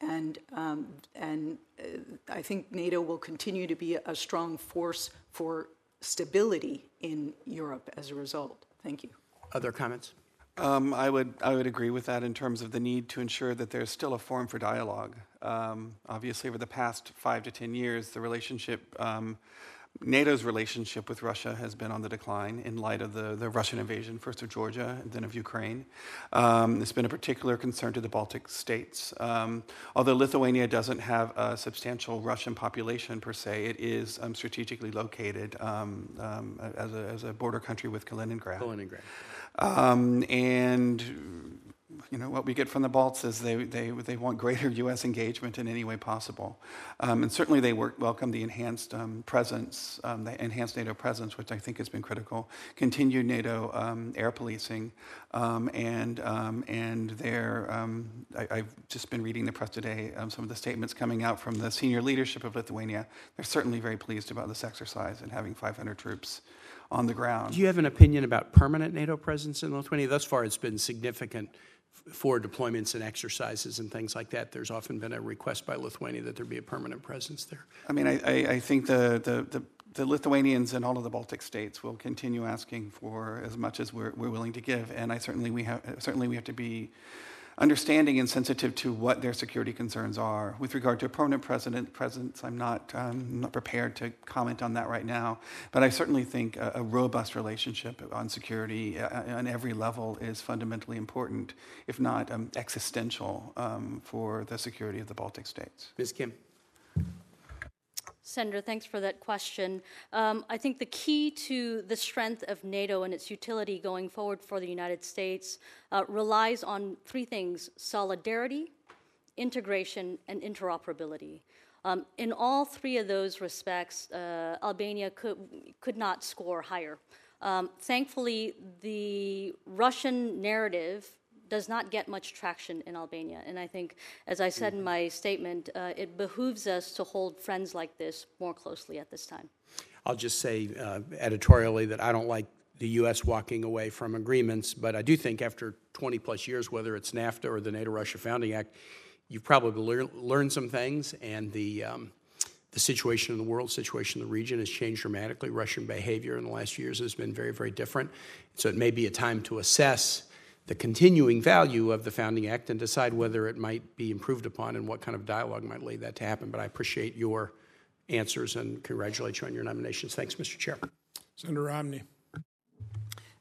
And, um, and uh, I think NATO will continue to be a strong force for stability in Europe as a result. Thank you. Other comments? Um, I would I would agree with that in terms of the need to ensure that there's still a forum for dialogue. Um, obviously, over the past five to ten years, the relationship um, NATO's relationship with Russia has been on the decline in light of the, the Russian invasion, first of Georgia and then of Ukraine. Um, it's been a particular concern to the Baltic states. Um, although Lithuania doesn't have a substantial Russian population per se, it is um, strategically located um, um, as, a, as a border country with Kaliningrad. Kaliningrad. Um, and you know, what we get from the Balts is they, they, they want greater U.S. engagement in any way possible. Um, and certainly they work, welcome the enhanced um, presence, um, the enhanced NATO presence, which I think has been critical, continued NATO um, air policing, um, and, um, and their, I, have just been reading the press today, some of the statements coming out from the senior leadership of Lithuania. They're certainly very pleased about this exercise and having 500 troops on the ground. Do you have an opinion about permanent NATO presence in Lithuania? Thus far, it's been significant for deployments and exercises and things like that, there's often been a request by Lithuania that there be a permanent presence there. I mean, I, I, think the, the, the, the, Lithuanians and all of the Baltic states will continue asking for as much as we're, we're willing to give, and I certainly we have certainly we have to be understanding and sensitive to what their security concerns are. With regard to a permanent president presence, I'm not, um, not prepared to comment on that right now, but I certainly think a, a robust relationship on security uh, uh, on every level is fundamentally important, if not um, existential, um, for the security of the Baltic states. Ms. Kim. Senator, thanks for that question. Um, I think the key to the strength of NATO and its utility going forward for the United States uh, relies on three things solidarity, integration, and interoperability. Um, in all three of those respects, uh, Albania could, could not score higher. Um, thankfully, the Russian narrative does not get much traction in Albania. And I think, as I said in my statement, uh, it behooves us to hold friends like this more closely at this time. I'll just say uh, editorially that I don't like the U.S. walking away from agreements, but I do think after 20 plus years, whether it's NAFTA or the NATO Russia Founding Act, you've probably lear- learned some things, and the um, the situation in the world, situation in the region has changed dramatically. Russian behavior in the last years has been very, very different. So it may be a time to assess the continuing value of the Founding Act and decide whether it might be improved upon and what kind of dialogue might lead that to happen. But I appreciate your answers and congratulate you on your nominations. Thanks, Mr. Chair. Senator Romney.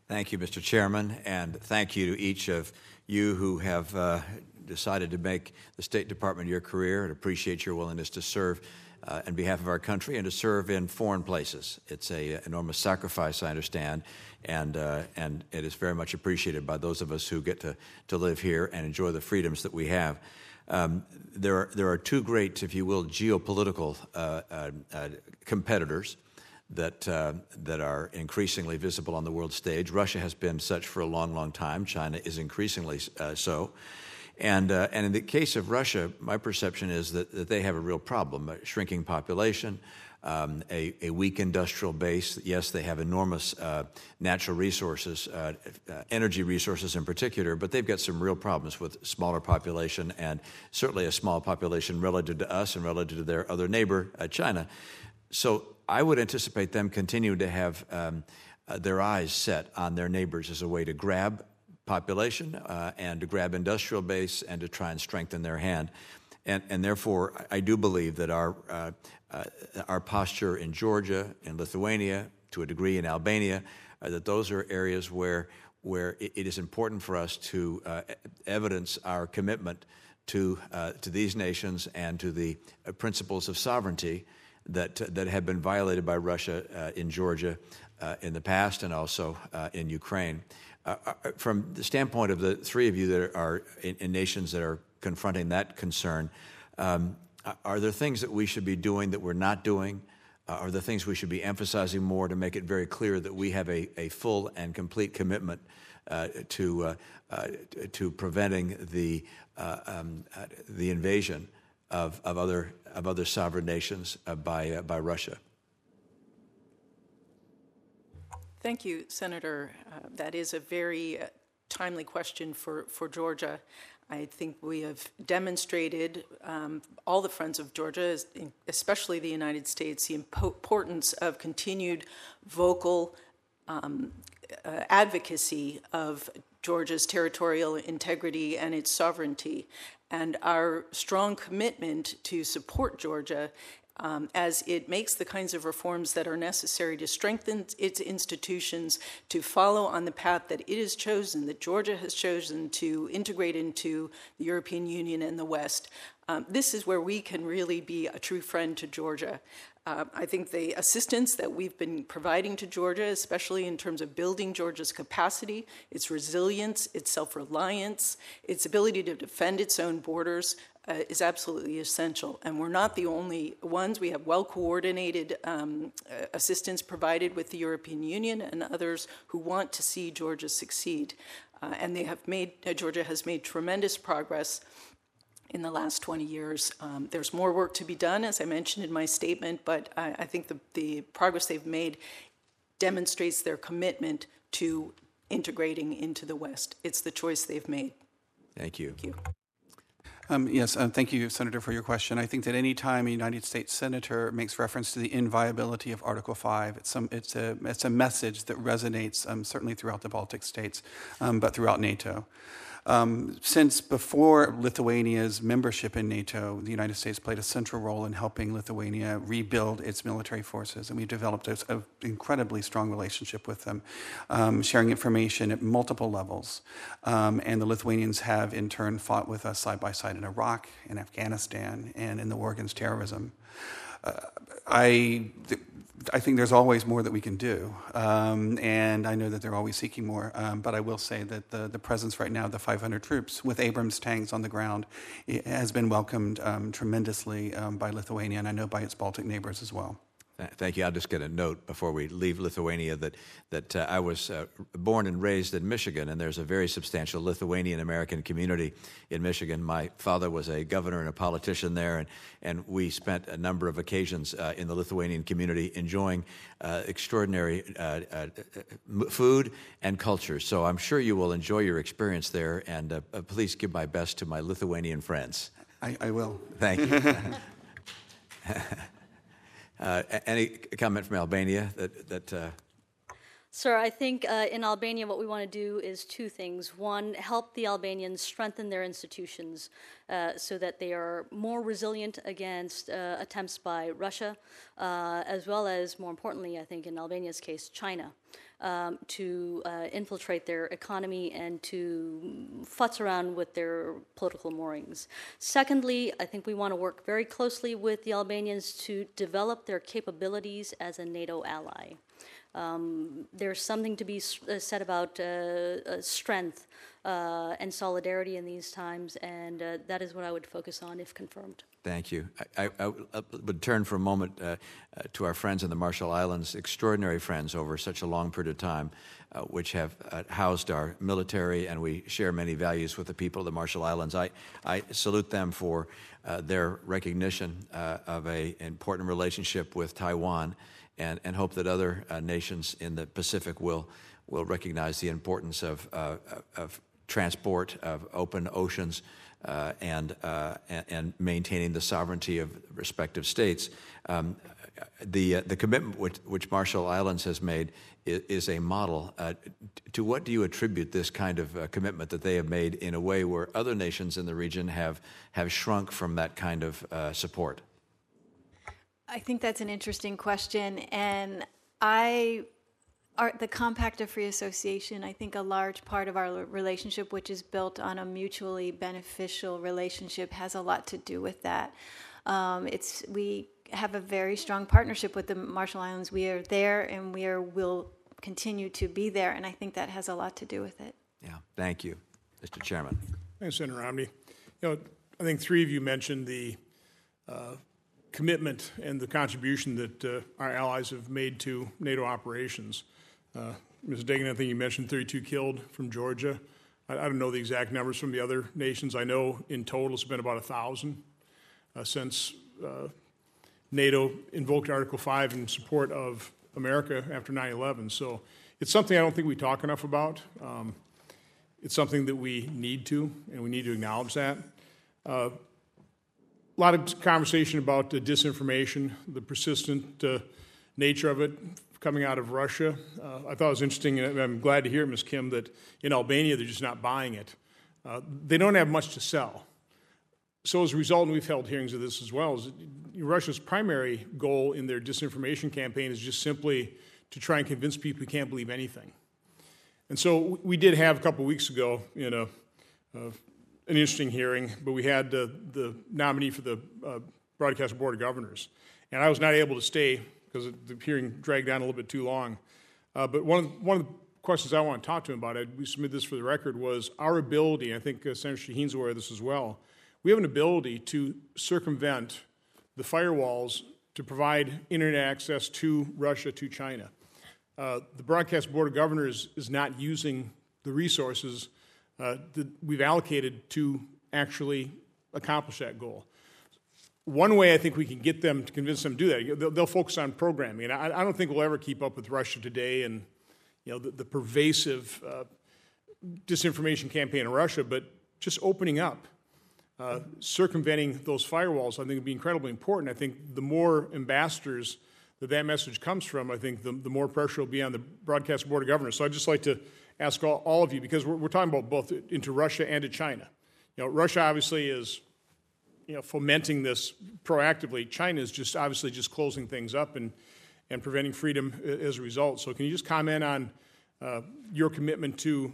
Thank you, Mr. Chairman, and thank you to each of you who have uh, decided to make the State Department your career and appreciate your willingness to serve uh, on behalf of our country and to serve in foreign places. It's an enormous sacrifice, I understand, and, uh, and it is very much appreciated by those of us who get to, to live here and enjoy the freedoms that we have. Um, there, are, there are two great, if you will, geopolitical uh, uh, uh competitors that, uh, that are increasingly visible on the world stage. Russia has been such for a long, long time. China is increasingly uh, so. And, uh, and in the case of Russia, my perception is that, that they have a real problem a shrinking population, um, a, a, weak industrial base. Yes, they have enormous uh, natural resources, uh, uh, energy resources in particular, but they've got some real problems with smaller population and certainly a small population relative to us and relative to their other neighbor, uh, China. So I would anticipate them continuing to have um, uh, their eyes set on their neighbors as a way to grab population uh, and to grab industrial base and to try and strengthen their hand. And, and therefore, I do believe that our, uh, our posture in Georgia, in Lithuania, to a degree in Albania, uh, that those are areas where, where it, is important for us to uh, evidence our commitment to, uh, to these nations and to the principles of sovereignty that, that have been violated by Russia in Georgia in the past and also in Ukraine. Uh, uh, from the standpoint of the three of you that are in, in nations that are confronting that concern, um, are there things that we should be doing that we're not doing? Uh, are there things we should be emphasizing more to make it very clear that we have a, a full and complete commitment uh, to, uh, uh to preventing the, um, the invasion of, of, other, of other sovereign nations by, by Russia? Thank you, Senator. Uh, that is a very uh, timely question for, for Georgia. I think we have demonstrated, um, all the friends of Georgia, especially the United States, the importance of continued vocal um, uh, advocacy of Georgia's territorial integrity and its sovereignty, and our strong commitment to support Georgia um, as it makes the kinds of reforms that are necessary to strengthen its institutions, to follow on the path that it has chosen, that Georgia has chosen to integrate into the European Union and the West. Um, this is where we can really be a true friend to Georgia. Uh, I think the assistance that we've been providing to Georgia, especially in terms of building Georgia's capacity, its resilience, its self reliance, its ability to defend its own borders, uh, is absolutely essential. And we're not the only ones. We have well coordinated um, uh, assistance provided with the European Union and others who want to see Georgia succeed. Uh, and they have made, uh, Georgia has made tremendous progress in the last 20 years. Um, there's more work to be done, as I mentioned in my statement, but I, I think the, the progress they've made demonstrates their commitment to integrating into the West. It's the choice they've made. Thank you. Thank you. Um, yes, uh, thank you, Senator, for your question. I think that any time a United States senator makes reference to the inviolability of Article 5, it's, some, it's, a, it's a message that resonates um, certainly throughout the Baltic states, um, but throughout NATO. Um, since before Lithuania's membership in NATO, the United States played a central role in helping Lithuania rebuild its military forces, and we've developed an incredibly strong relationship with them, um, sharing information at multiple levels. Um, and the Lithuanians have, in turn, fought with us side by side in Iraq, in Afghanistan, and in the war against terrorism. I. Th- I think there's always more that we can do. Um, and I know that they're always seeking more. Um, but I will say that the, the presence right now, the 500 troops with Abrams tanks on the ground, has been welcomed um, tremendously um, by Lithuania and I know by its Baltic neighbors as well. Thank you. I'll just get a note before we leave Lithuania that, that uh, I was uh, born and raised in Michigan, and there's a very substantial Lithuanian American community in Michigan. My father was a governor and a politician there, and, and we spent a number of occasions uh, in the Lithuanian community enjoying uh, extraordinary uh, uh, food and culture. So I'm sure you will enjoy your experience there, and please give my best to my Lithuanian friends. I, I will. Thank you. (laughs) Uh, any comment from Albania that, that uh... Sir, I think uh, in Albania, what we want to do is two things. One, help the Albanians strengthen their institutions uh, so that they are more resilient against uh, attempts by Russia, uh, as well as, more importantly, I think in Albania's case, China. Um, to uh, infiltrate their economy and to futz around with their political moorings. Secondly, I think we want to work very closely with the Albanians to develop their capabilities as a NATO ally. Um, there's something to be uh, said about uh, uh, strength uh, and solidarity in these times, and uh, that is what I would focus on if confirmed. Thank you. I, I, I would turn for a moment uh, to our friends in the Marshall Islands, extraordinary friends over such a long period of time, which have housed our military, and we share many values with the people of the Marshall Islands. I, I salute them for their recognition of an important relationship with Taiwan and, and hope that other uh, nations in the Pacific will, will recognize the importance of, uh, of transport, of open oceans, uh, and, uh, and maintaining the sovereignty of respective states. Um, the, uh, the commitment which, which, Marshall Islands has made is, is a model. Uh, to what do you attribute this kind of commitment that they have made in a way where other nations in the region have, have shrunk from that kind of support? I think that's an interesting question, and I our, the Compact of Free Association, I think a large part of our relationship, which is built on a mutually beneficial relationship, has a lot to do with that. Um, it's we have a very strong partnership with the Marshall Islands. We are there, and we are will continue to be there, and I think that has a lot to do with it. Yeah, thank you, Mr. Chairman. Thanks, Senator Romney. You know, I think three of you mentioned the uh, commitment and the contribution that uh, our allies have made to NATO operations. Uh, Ms. Degnan, I think you mentioned 32 killed from Georgia. I, I, don't know the exact numbers from the other nations. I know in total it's been about 1,000 uh, since uh, NATO invoked Article 5 in support of America after 9 11. So it's something I don't think we talk enough about. Um, it's something that we need to, and we need to acknowledge that. Uh, a lot of conversation about the disinformation, the persistent uh, nature of it coming out of Russia. Uh, I thought it was interesting, and I'm glad to hear, Ms. Kim, that in Albania they're just not buying it. Uh, they don't have much to sell. So as a result, and we've held hearings of this as well, is Russia's primary goal in their disinformation campaign is just simply to try and convince people you can't believe anything. And so we did have a couple weeks ago in a, a an interesting hearing, but we had uh, the nominee for the uh, Broadcast Board of Governors. And I was not able to stay because the hearing dragged on a little bit too long. Uh, but one of, one of the questions I want to talk to him about, I, we submitted this for the record, was our ability, I think uh, Senator Shaheen's aware of this as well, we have an ability to circumvent the firewalls to provide internet access to Russia, to China. Uh, the Broadcast Board of Governors is not using the resources uh, that we've allocated to actually accomplish that goal. One way I think we can get them to convince them to do that, they'll, they'll focus on programming. And I, I, don't think we'll ever keep up with Russia today and you know the, the pervasive uh, disinformation campaign in Russia, but just opening up, uh, circumventing those firewalls, I think would be incredibly important. I think the more ambassadors that that message comes from, I think the, the more pressure will be on the broadcast board of governors. So I'd just like to ask all, all of you, because we're, we're, talking about both into Russia and to China. You know, Russia obviously is, you know, fomenting this proactively. China is just obviously just closing things up and, and preventing freedom as a result. So can you just comment on uh, your commitment to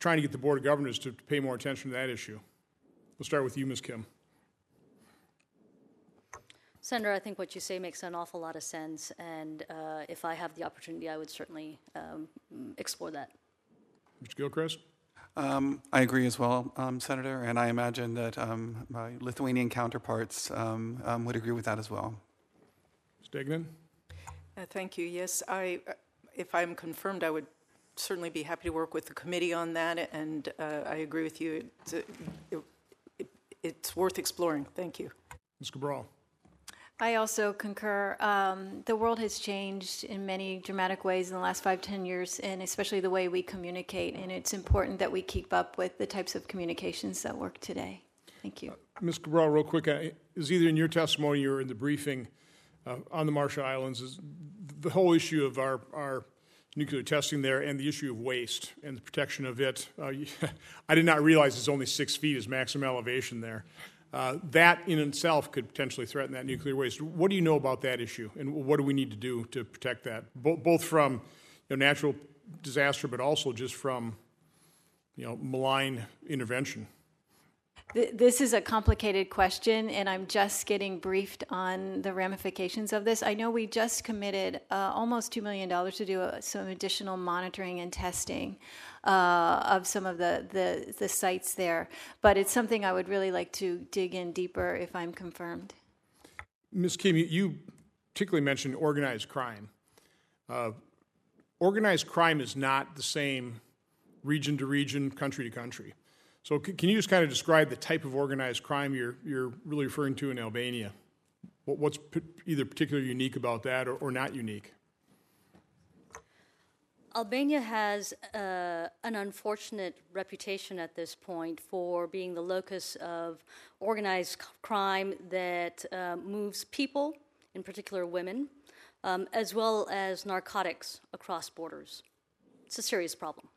trying to get the Board of Governors to, to pay more attention to that issue? We'll start with you, Ms. Kim. Senator, I think what you say makes an awful lot of sense, and uh, if I have the opportunity, I would certainly um, explore that. Mr. Gilchrist? Um, I agree as well, um, Senator, and I imagine that um, my Lithuanian counterparts um, um, would agree with that as well. Ms. Degnan? Uh, thank you. Yes, I, uh, if I'm confirmed, I would certainly be happy to work with the committee on that, and uh, I agree with you. It's, it, it, it's worth exploring. Thank you. Ms. Cabral? I also concur. Um, the world has changed in many dramatic ways in the last five, ten years, and especially the way we communicate. And it's important that we keep up with the types of communications that work today. Thank you. Uh, Ms. Cabral, real quick, uh, is either in your testimony or in the briefing uh, on the Marshall Islands, is the whole issue of our, our nuclear testing there and the issue of waste and the protection of it. Uh, (laughs) I did not realize it's only six feet is maximum elevation there. Uh, that in itself could potentially threaten that nuclear waste. What do you know about that issue, and what do we need to do to protect that, Bo- both from you know, natural disaster, but also just from you know malign intervention? This is a complicated question, and I'm just getting briefed on the ramifications of this. I know we just committed uh, almost $2 million to do uh, some additional monitoring and testing uh, of some of the, the, the sites there, but it's something I would really like to dig in deeper if I'm confirmed. Ms. Kim, you- particularly mentioned organized crime. Uh, Organized crime is not the same region to region, country to country. So can you just kind of describe the type of organized crime you're, you're really referring to in Albania? What- What's either particularly unique about that or, or not unique? Albania has uh, an unfortunate reputation at this point for being the locus of organized crime that uh, moves people, in particular women, um, as well as narcotics across borders. It's a serious problem.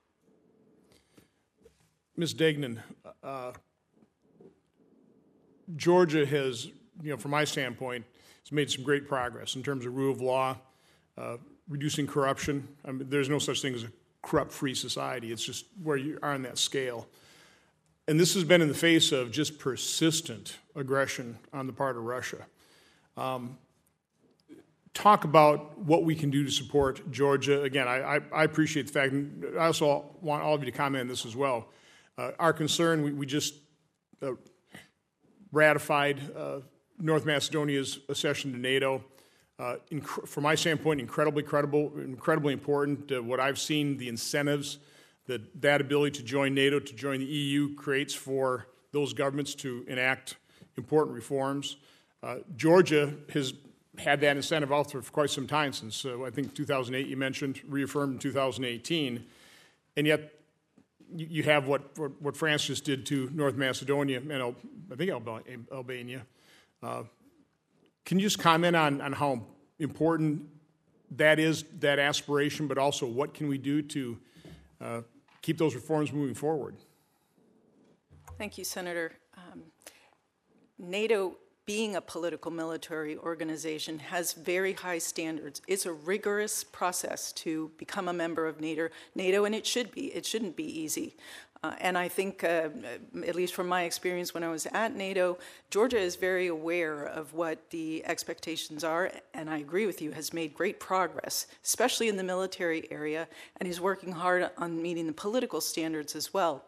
Ms. Degnan, uh, Georgia has, you know, from my standpoint, has made some great progress in terms of rule of law, uh, reducing corruption. I mean, there's no such thing as a corrupt-free society. It's just where you are on that scale. And this has been in the face of just persistent aggression on the part of Russia. Um, talk about what we can do to support Georgia. Again, I, I, I appreciate the fact, and I also want all of you to comment on this as well. Uh, our concern, we, we just uh, ratified uh, North Macedonia's accession to NATO. Uh, inc- from my standpoint, incredibly credible, incredibly important. Uh, what I've seen, the incentives that that ability to join NATO, to join the EU, creates for those governments to enact important reforms. Uh, Georgia has had that incentive out for quite some time since uh, I think 2008 you mentioned, reaffirmed in 2018, and yet you you have what, what, what France just did to North Macedonia and I think Alba- Albania. Can you just comment on, on how important that is, that aspiration, but also what can we do to uh, keep those reforms moving forward? Thank you, Senator. Um, NATO, being a political military organization, has very high standards. It's a rigorous process to become a member of NATO, NATO and it should be. It shouldn't be easy. Uh, and I think, uh, at least from my experience when I was at NATO, Georgia is very aware of what the expectations are, and I agree with you, has made great progress, especially in the military area, and is working hard on meeting the political standards as well.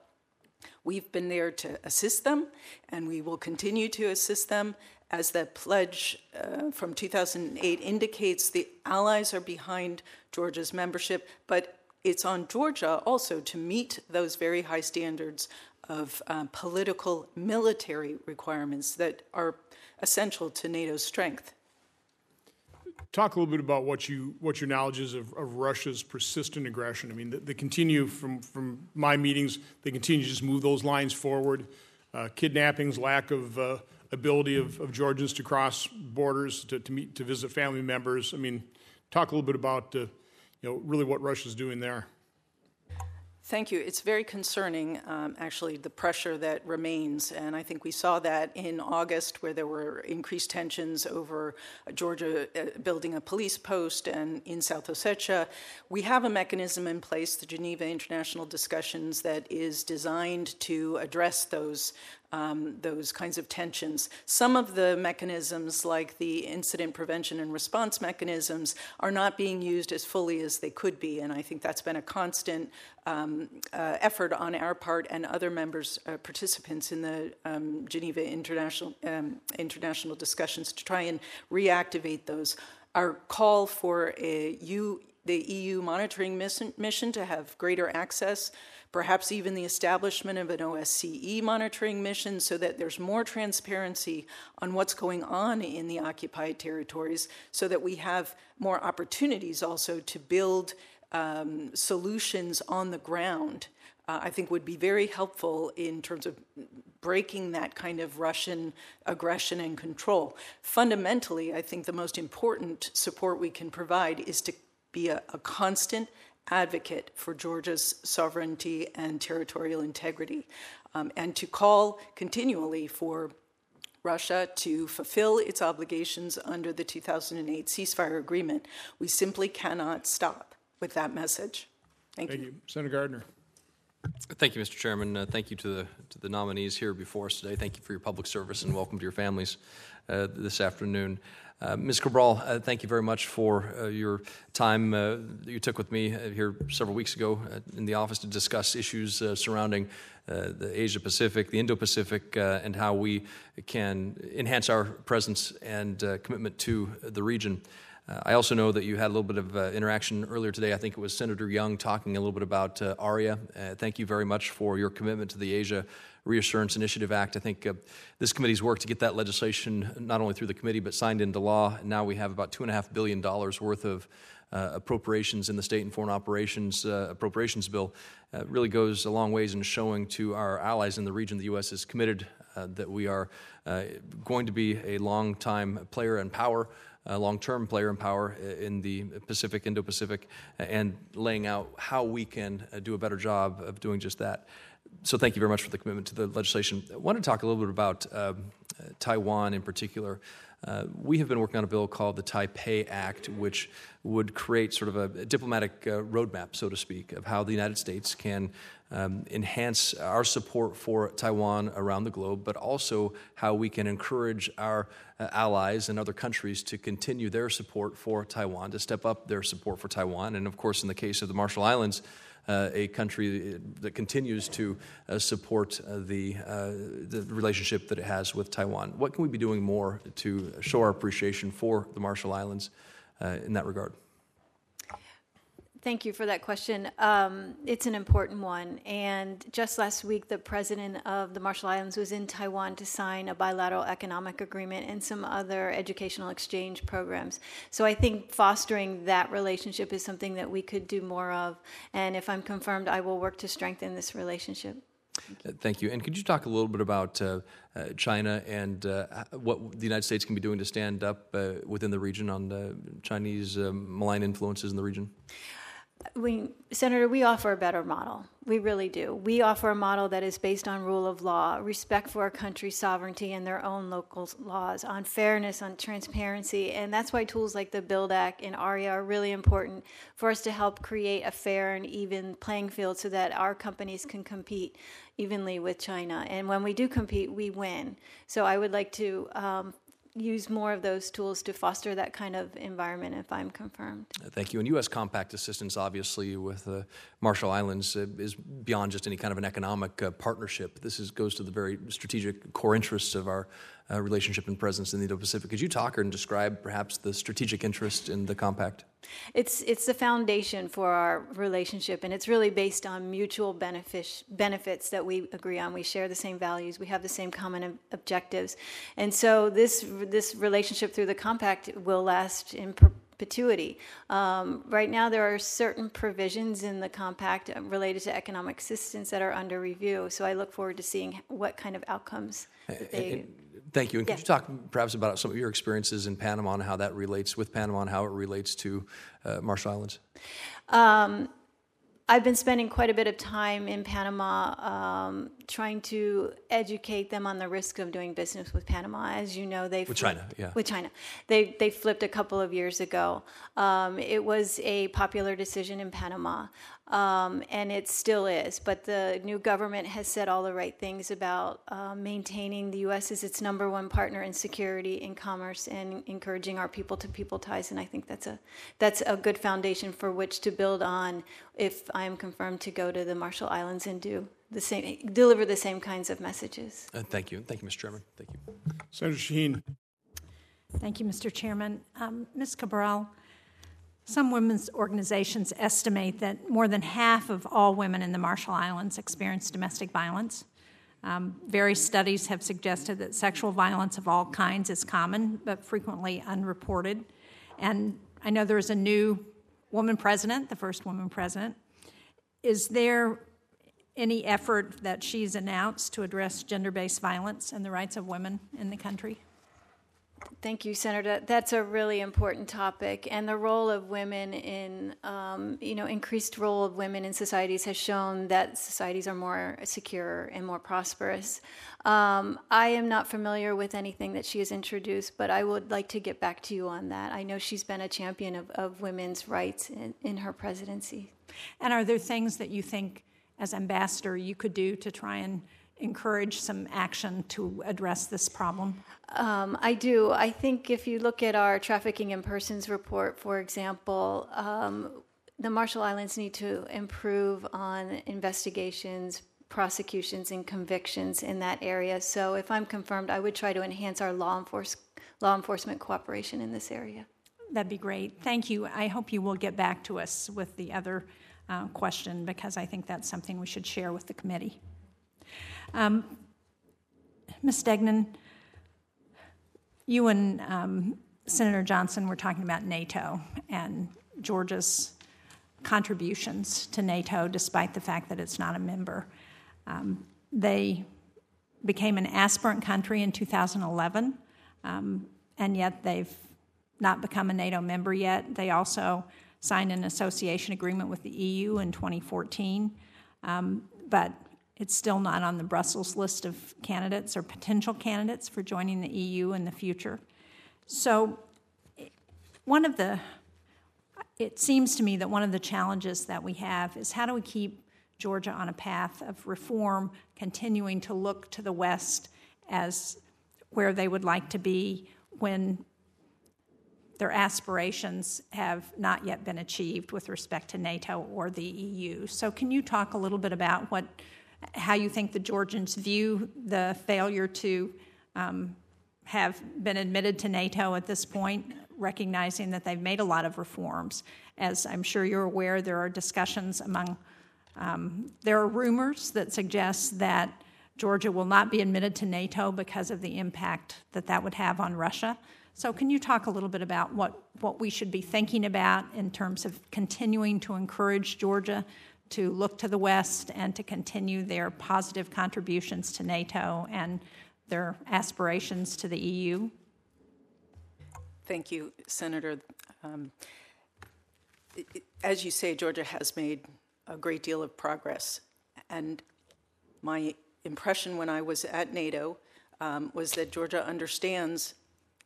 We've been there to assist them, and we will continue to assist them. As that pledge uh, from 2008 indicates, the allies are behind Georgia's membership, but it's on Georgia also to meet those very high standards of um, political military requirements that are essential to NATO's strength. Talk a little bit about what you what your knowledge is of, of Russia's persistent aggression. I mean, they, continue from from my meetings. They continue to just move those lines forward. Uh, kidnappings, lack of uh, ability of, of Georgians to cross borders to, to meet to visit family members. I mean, talk a little bit about uh, you know really what Russia's doing there. Thank you. It's very concerning, um, actually, the pressure that remains. And I think we saw that in August, where there were increased tensions over Georgia uh, building a police post and in South Ossetia. We have a mechanism in place, the Geneva International Discussions, that is designed to address those um, those kinds of tensions. Some of the mechanisms, like the incident prevention and response mechanisms, are not being used as fully as they could be, and I think that's been a constant um, uh, effort on our part and other members, uh, participants in the um, Geneva International um, international discussions to try and reactivate those. Our call for a U, the EU monitoring mission, to have greater access perhaps even the establishment of an OSCE monitoring mission so that there's more transparency on what's going on in the occupied territories, so that we have more opportunities also to build um, solutions on the ground. Uh, I think would be very helpful in terms of breaking that kind of Russian aggression and control. Fundamentally, I think the most important support we can provide is to be a, a constant advocate for Georgia's sovereignty and territorial integrity, um, and to call continually for Russia to fulfill its obligations under the 2008 ceasefire agreement. We simply cannot stop with that message. Thank, you. Thank you. you. Senator Gardner. Thank you, Mr. Chairman. Uh, thank you to the, to the nominees here before us today. Thank you for your public service and welcome to your families uh, this afternoon. Uh, Ms. Cabral, uh, thank you very much for uh, your time uh, that you took with me uh, here several weeks ago in the office to discuss issues surrounding the Asia Pacific, the Indo Pacific, and how we can enhance our presence and commitment to the region. Uh, I also know that you had a little bit of uh, interaction earlier today. I think it was Senator Young talking a little bit about uh, ARIA. Uh, thank you very much for your commitment to the Asia Reassurance Initiative Act. I think uh, this committee's worked to get that legislation not only through the committee but signed into law. now we have about $2.5 billion worth of uh, appropriations in the state and foreign operations appropriations bill. really goes a long ways in showing to our allies in the region the U.S. is committed, that we are going to be a long time player and power a long-term player in power in the Pacific, Indo-Pacific, and laying out how we can uh, do a better job of doing just that. So thank you very much for the commitment to the legislation. I want to talk a little bit about um, Taiwan in particular. Uh, we have been working on a bill called the Taipei Act, which would create sort of a diplomatic uh, roadmap, so to speak, of how the United States can um, enhance our support for Taiwan around the globe, but also how we can encourage our uh, allies and other countries to continue their support for Taiwan, to step up their support for Taiwan. And of course, in the case of the Marshall Islands, a country that continues to uh, support uh, the, uh, the relationship that it has with Taiwan. What can we be doing more to show our appreciation for the Marshall Islands uh, in that regard? Thank you for that question. Um, it's an important one. And just last week, the president of the Marshall Islands was in Taiwan to sign a bilateral economic agreement and some other educational exchange programs. So I think fostering that relationship is something that we could do more of. And if I'm confirmed, I will work to strengthen this relationship. Thank you. Uh, thank you. And could you talk a little bit about uh, uh, China and uh, what the United States can be doing to stand up uh, within the region on Chinese malign influences in the region? We, Senator, we offer a better model. We really do. We offer a model that is based on rule of law, respect for our country's sovereignty and their own local laws, on fairness, on transparency. And that's why tools like the BUILD Act and ARIA are really important for us to help create a fair and even playing field so that our companies can compete evenly with China. And when we do compete, we win. So I would like to um, use more of those tools to foster that kind of environment if I'm confirmed. Thank you. And U.S. compact assistance, obviously, with the Marshall Islands uh, is beyond just any kind of an economic uh, partnership. This is, goes to the very strategic core interests of our uh, relationship and presence in the Indo-Pacific. Could you talk and describe perhaps the strategic interest in the compact? It's it's the foundation for our relationship, and it's really based on mutual benefit, benefits that we agree on. We share the same values, we have the same common objectives, and so this this relationship through the compact will last in perpetuity. Um, right now, there are certain provisions in the compact related to economic assistance that are under review. So I look forward to seeing what kind of outcomes they. Thank you. And could you talk perhaps about some of your experiences in Panama and how that relates with Panama and how it relates to uh, Marshall Islands? Um, I've been spending quite a bit of time in Panama um, trying to educate them on the risk of doing business with Panama. As you know, they with China, yeah, with China, they they flipped a couple of years ago. Um, it was a popular decision in Panama um, and it still is. But the new government has said all the right things about uh, maintaining the U.S. as its number one partner in security, in commerce, and encouraging our people-to-people ties. And I think that's a that's a good foundation for which to build on. If I am confirmed to go to the Marshall Islands and do the same, deliver the same kinds of messages. Uh, thank you, thank you, Mr. Chairman. Thank you, Senator Shaheen. Thank you, Mr. Chairman. Um, Ms. Cabral. Some women's organizations estimate that more than half of all women in the Marshall Islands experience domestic violence. Um, various studies have suggested that sexual violence of all kinds is common but frequently unreported. And I know there's a new woman president, the first woman president. Is there any effort that she's announced to address gender based violence and the rights of women in the country? Thank you, Senator. That's a really important topic, and the role of women in, um, you know, increased role of women in societies has shown that societies are more secure and more prosperous. Um, I am not familiar with anything that she has introduced, but I would like to get back to you on that. I know she's been a champion of, of women's rights in, in her presidency. And are there things that you think, as ambassador, you could do to try and encourage some action to address this problem? Um, I do. I think if you look at our trafficking in persons report, for example, um, the Marshall Islands need to improve on investigations, prosecutions, and convictions in that area. So if I'm confirmed, I would try to enhance our law, enforce, law enforcement cooperation in this area. That'd be great. Thank you. I hope you will get back to us with the other uh, question because I think that's something we should share with the committee. Um, Ms. Degnan, you and um, Senator Johnson were talking about NATO and Georgia's contributions to NATO, despite the fact that it's not a member. Um, they became an aspirant country in 2011, um, and yet they've not become a NATO member yet. They also signed an association agreement with the EU in 2014, um, but it's still not on the Brussels list of candidates or potential candidates for joining the EU in the future. So, one of the, it seems to me that one of the challenges that we have is how do we keep Georgia on a path of reform, continuing to look to the West as where they would like to be when their aspirations have not yet been achieved with respect to NATO or the EU. So, can you talk a little bit about what how you think the Georgians view the failure to um, have been admitted to NATO at this point, recognizing that they've made a lot of reforms. As I'm sure you're aware, there are discussions among, um, there are rumors that suggest that Georgia will not be admitted to NATO because of the impact that that would have on Russia. So, can you talk a little bit about what, what we should be thinking about in terms of continuing to encourage Georgia to look to the West and to continue their positive contributions to NATO and their aspirations to the EU? Thank you, Senator. Um, as you say, Georgia has made a great deal of progress. And my impression when I was at NATO um, was that Georgia understands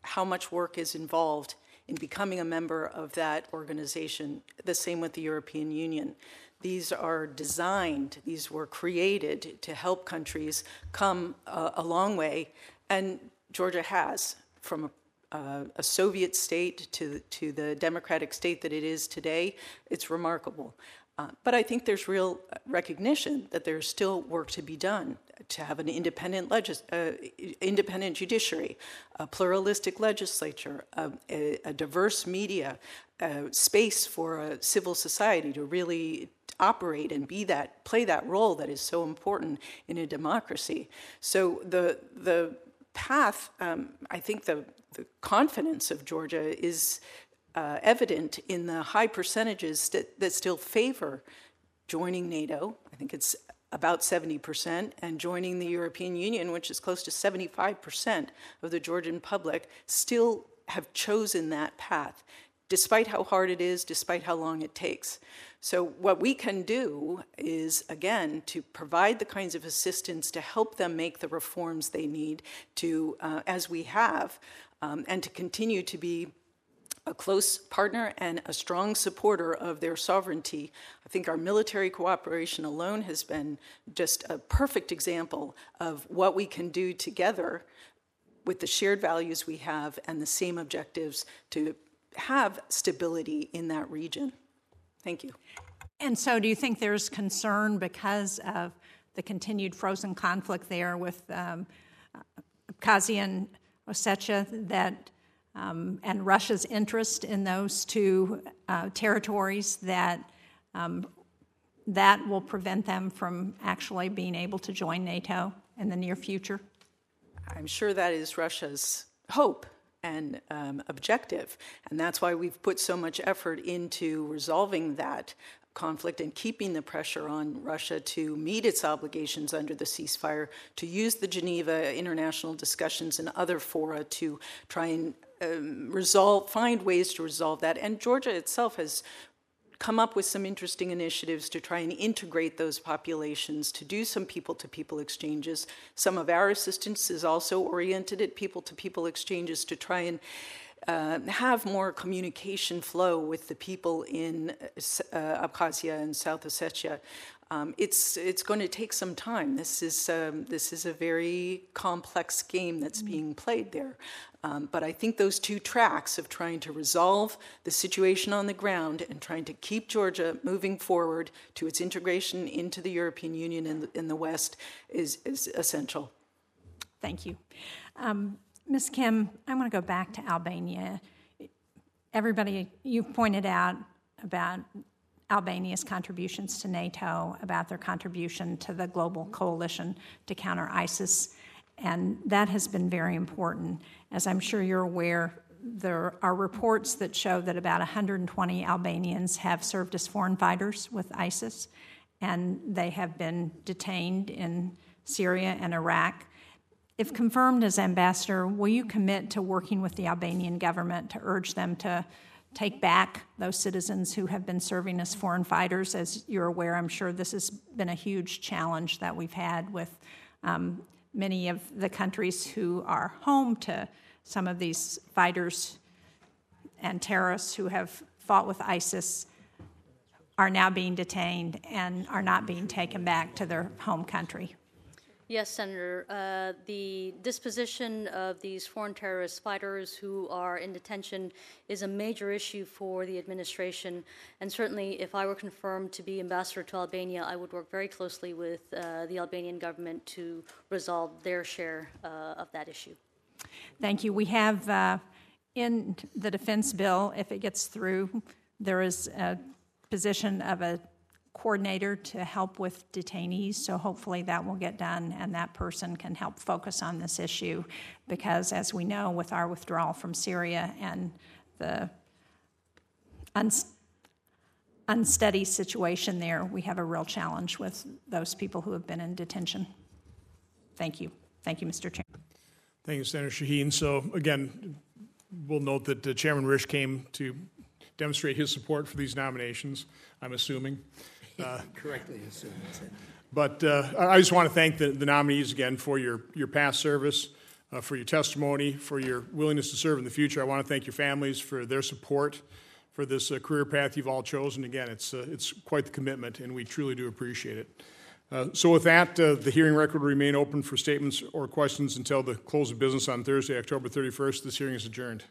how much work is involved in becoming a member of that organization. The same with the European Union. These are designed, these were created to help countries come uh, a long way, and Georgia has from a uh, a Soviet state to, to the democratic state that it is today, it's remarkable. Uh, but I think there's real recognition that there's still work to be done to have an independent, legis- uh, independent judiciary, a pluralistic legislature, a, a, a diverse media, space for a civil society to really operate and be that play that role that is so important in a democracy. So the the path, um, I think the the confidence of Georgia is uh, evident in the high percentages that, that still favor joining NATO. I think it's about 70%, and joining the European Union, which is close to 75% of the Georgian public, still have chosen that path, despite how hard it is, despite how long it takes. So, what we can do is, again, to provide the kinds of assistance to help them make the reforms they need to, uh, as we have, um, and to continue to be a close partner and a strong supporter of their sovereignty. I think our military cooperation alone has been just a perfect example of what we can do together with the shared values we have and the same objectives to have stability in that region. Thank you. And so, do you think there's concern because of the continued frozen conflict there with um, Abkhazia and Ossetia that, um, and Russia's interest in those two uh, territories that um, that will prevent them from actually being able to join NATO in the near future? I'm sure that is Russia's hope and um, objective. And that's why we've put so much effort into resolving that conflict and keeping the pressure on Russia to meet its obligations under the ceasefire, to use the Geneva international discussions and other fora to try and um, resolve, find ways to resolve that. And Georgia itself has come up with some interesting initiatives to try and integrate those populations, to do some people to people exchanges. Some of our assistance is also oriented at people to people exchanges to try and uh, have more communication flow with the people in uh, Abkhazia and South Ossetia. Um, it's it's going to take some time. This is um, this is a very complex game that's being played there. Um, but I think those two tracks of trying to resolve the situation on the ground and trying to keep Georgia moving forward to its integration into the European Union in the, in the West is, is essential. Thank you. Um, Ms. Kim, I want to go back to Albania. Everybody, you pointed out about Albania's contributions to NATO, about their contribution to the global coalition to counter ISIS, and that has been very important. As I'm sure you're aware, there are reports that show that about 120 Albanians have served as foreign fighters with ISIS, and they have been detained in Syria and Iraq. If confirmed as ambassador, will you commit to working with the Albanian government to urge them to take back those citizens who have been serving as foreign fighters? As you're aware, I'm sure this has been a huge challenge that we've had with um, many of the countries who are home to some of these fighters and terrorists who have fought with ISIS are now being detained and are not being taken back to their home country. Yes, Senator. Uh, the disposition of these foreign terrorist fighters who are in detention is a major issue for the administration. And certainly, if I were confirmed to be ambassador to Albania, I would work very closely with uh, the Albanian government to resolve their share uh, of that issue. Thank you. We have uh, in the defense bill, if it gets through, there is a position of a coordinator to help with detainees. So hopefully that will get done and that person can help focus on this issue because, as we know, with our withdrawal from Syria and the unsteady situation there, we have a real challenge with those people who have been in detention. Thank you. Thank you, Mr. Chairman. Thank you, Senator Shaheen. So, again, we'll note that uh, Chairman Risch came to demonstrate his support for these nominations, I'm assuming. Uh, (laughs) Correctly assumed. But uh, I just want to thank the, the, nominees again for your, your past service, uh, for your testimony, for your willingness to serve in the future. I want to thank your families for their support for this uh, career path you've all chosen. Again, it's, uh, it's quite the commitment, and we truly do appreciate it. Uh, so, with that, the hearing record will remain open for statements or questions until the close of business on Thursday, October 31st. This hearing is adjourned.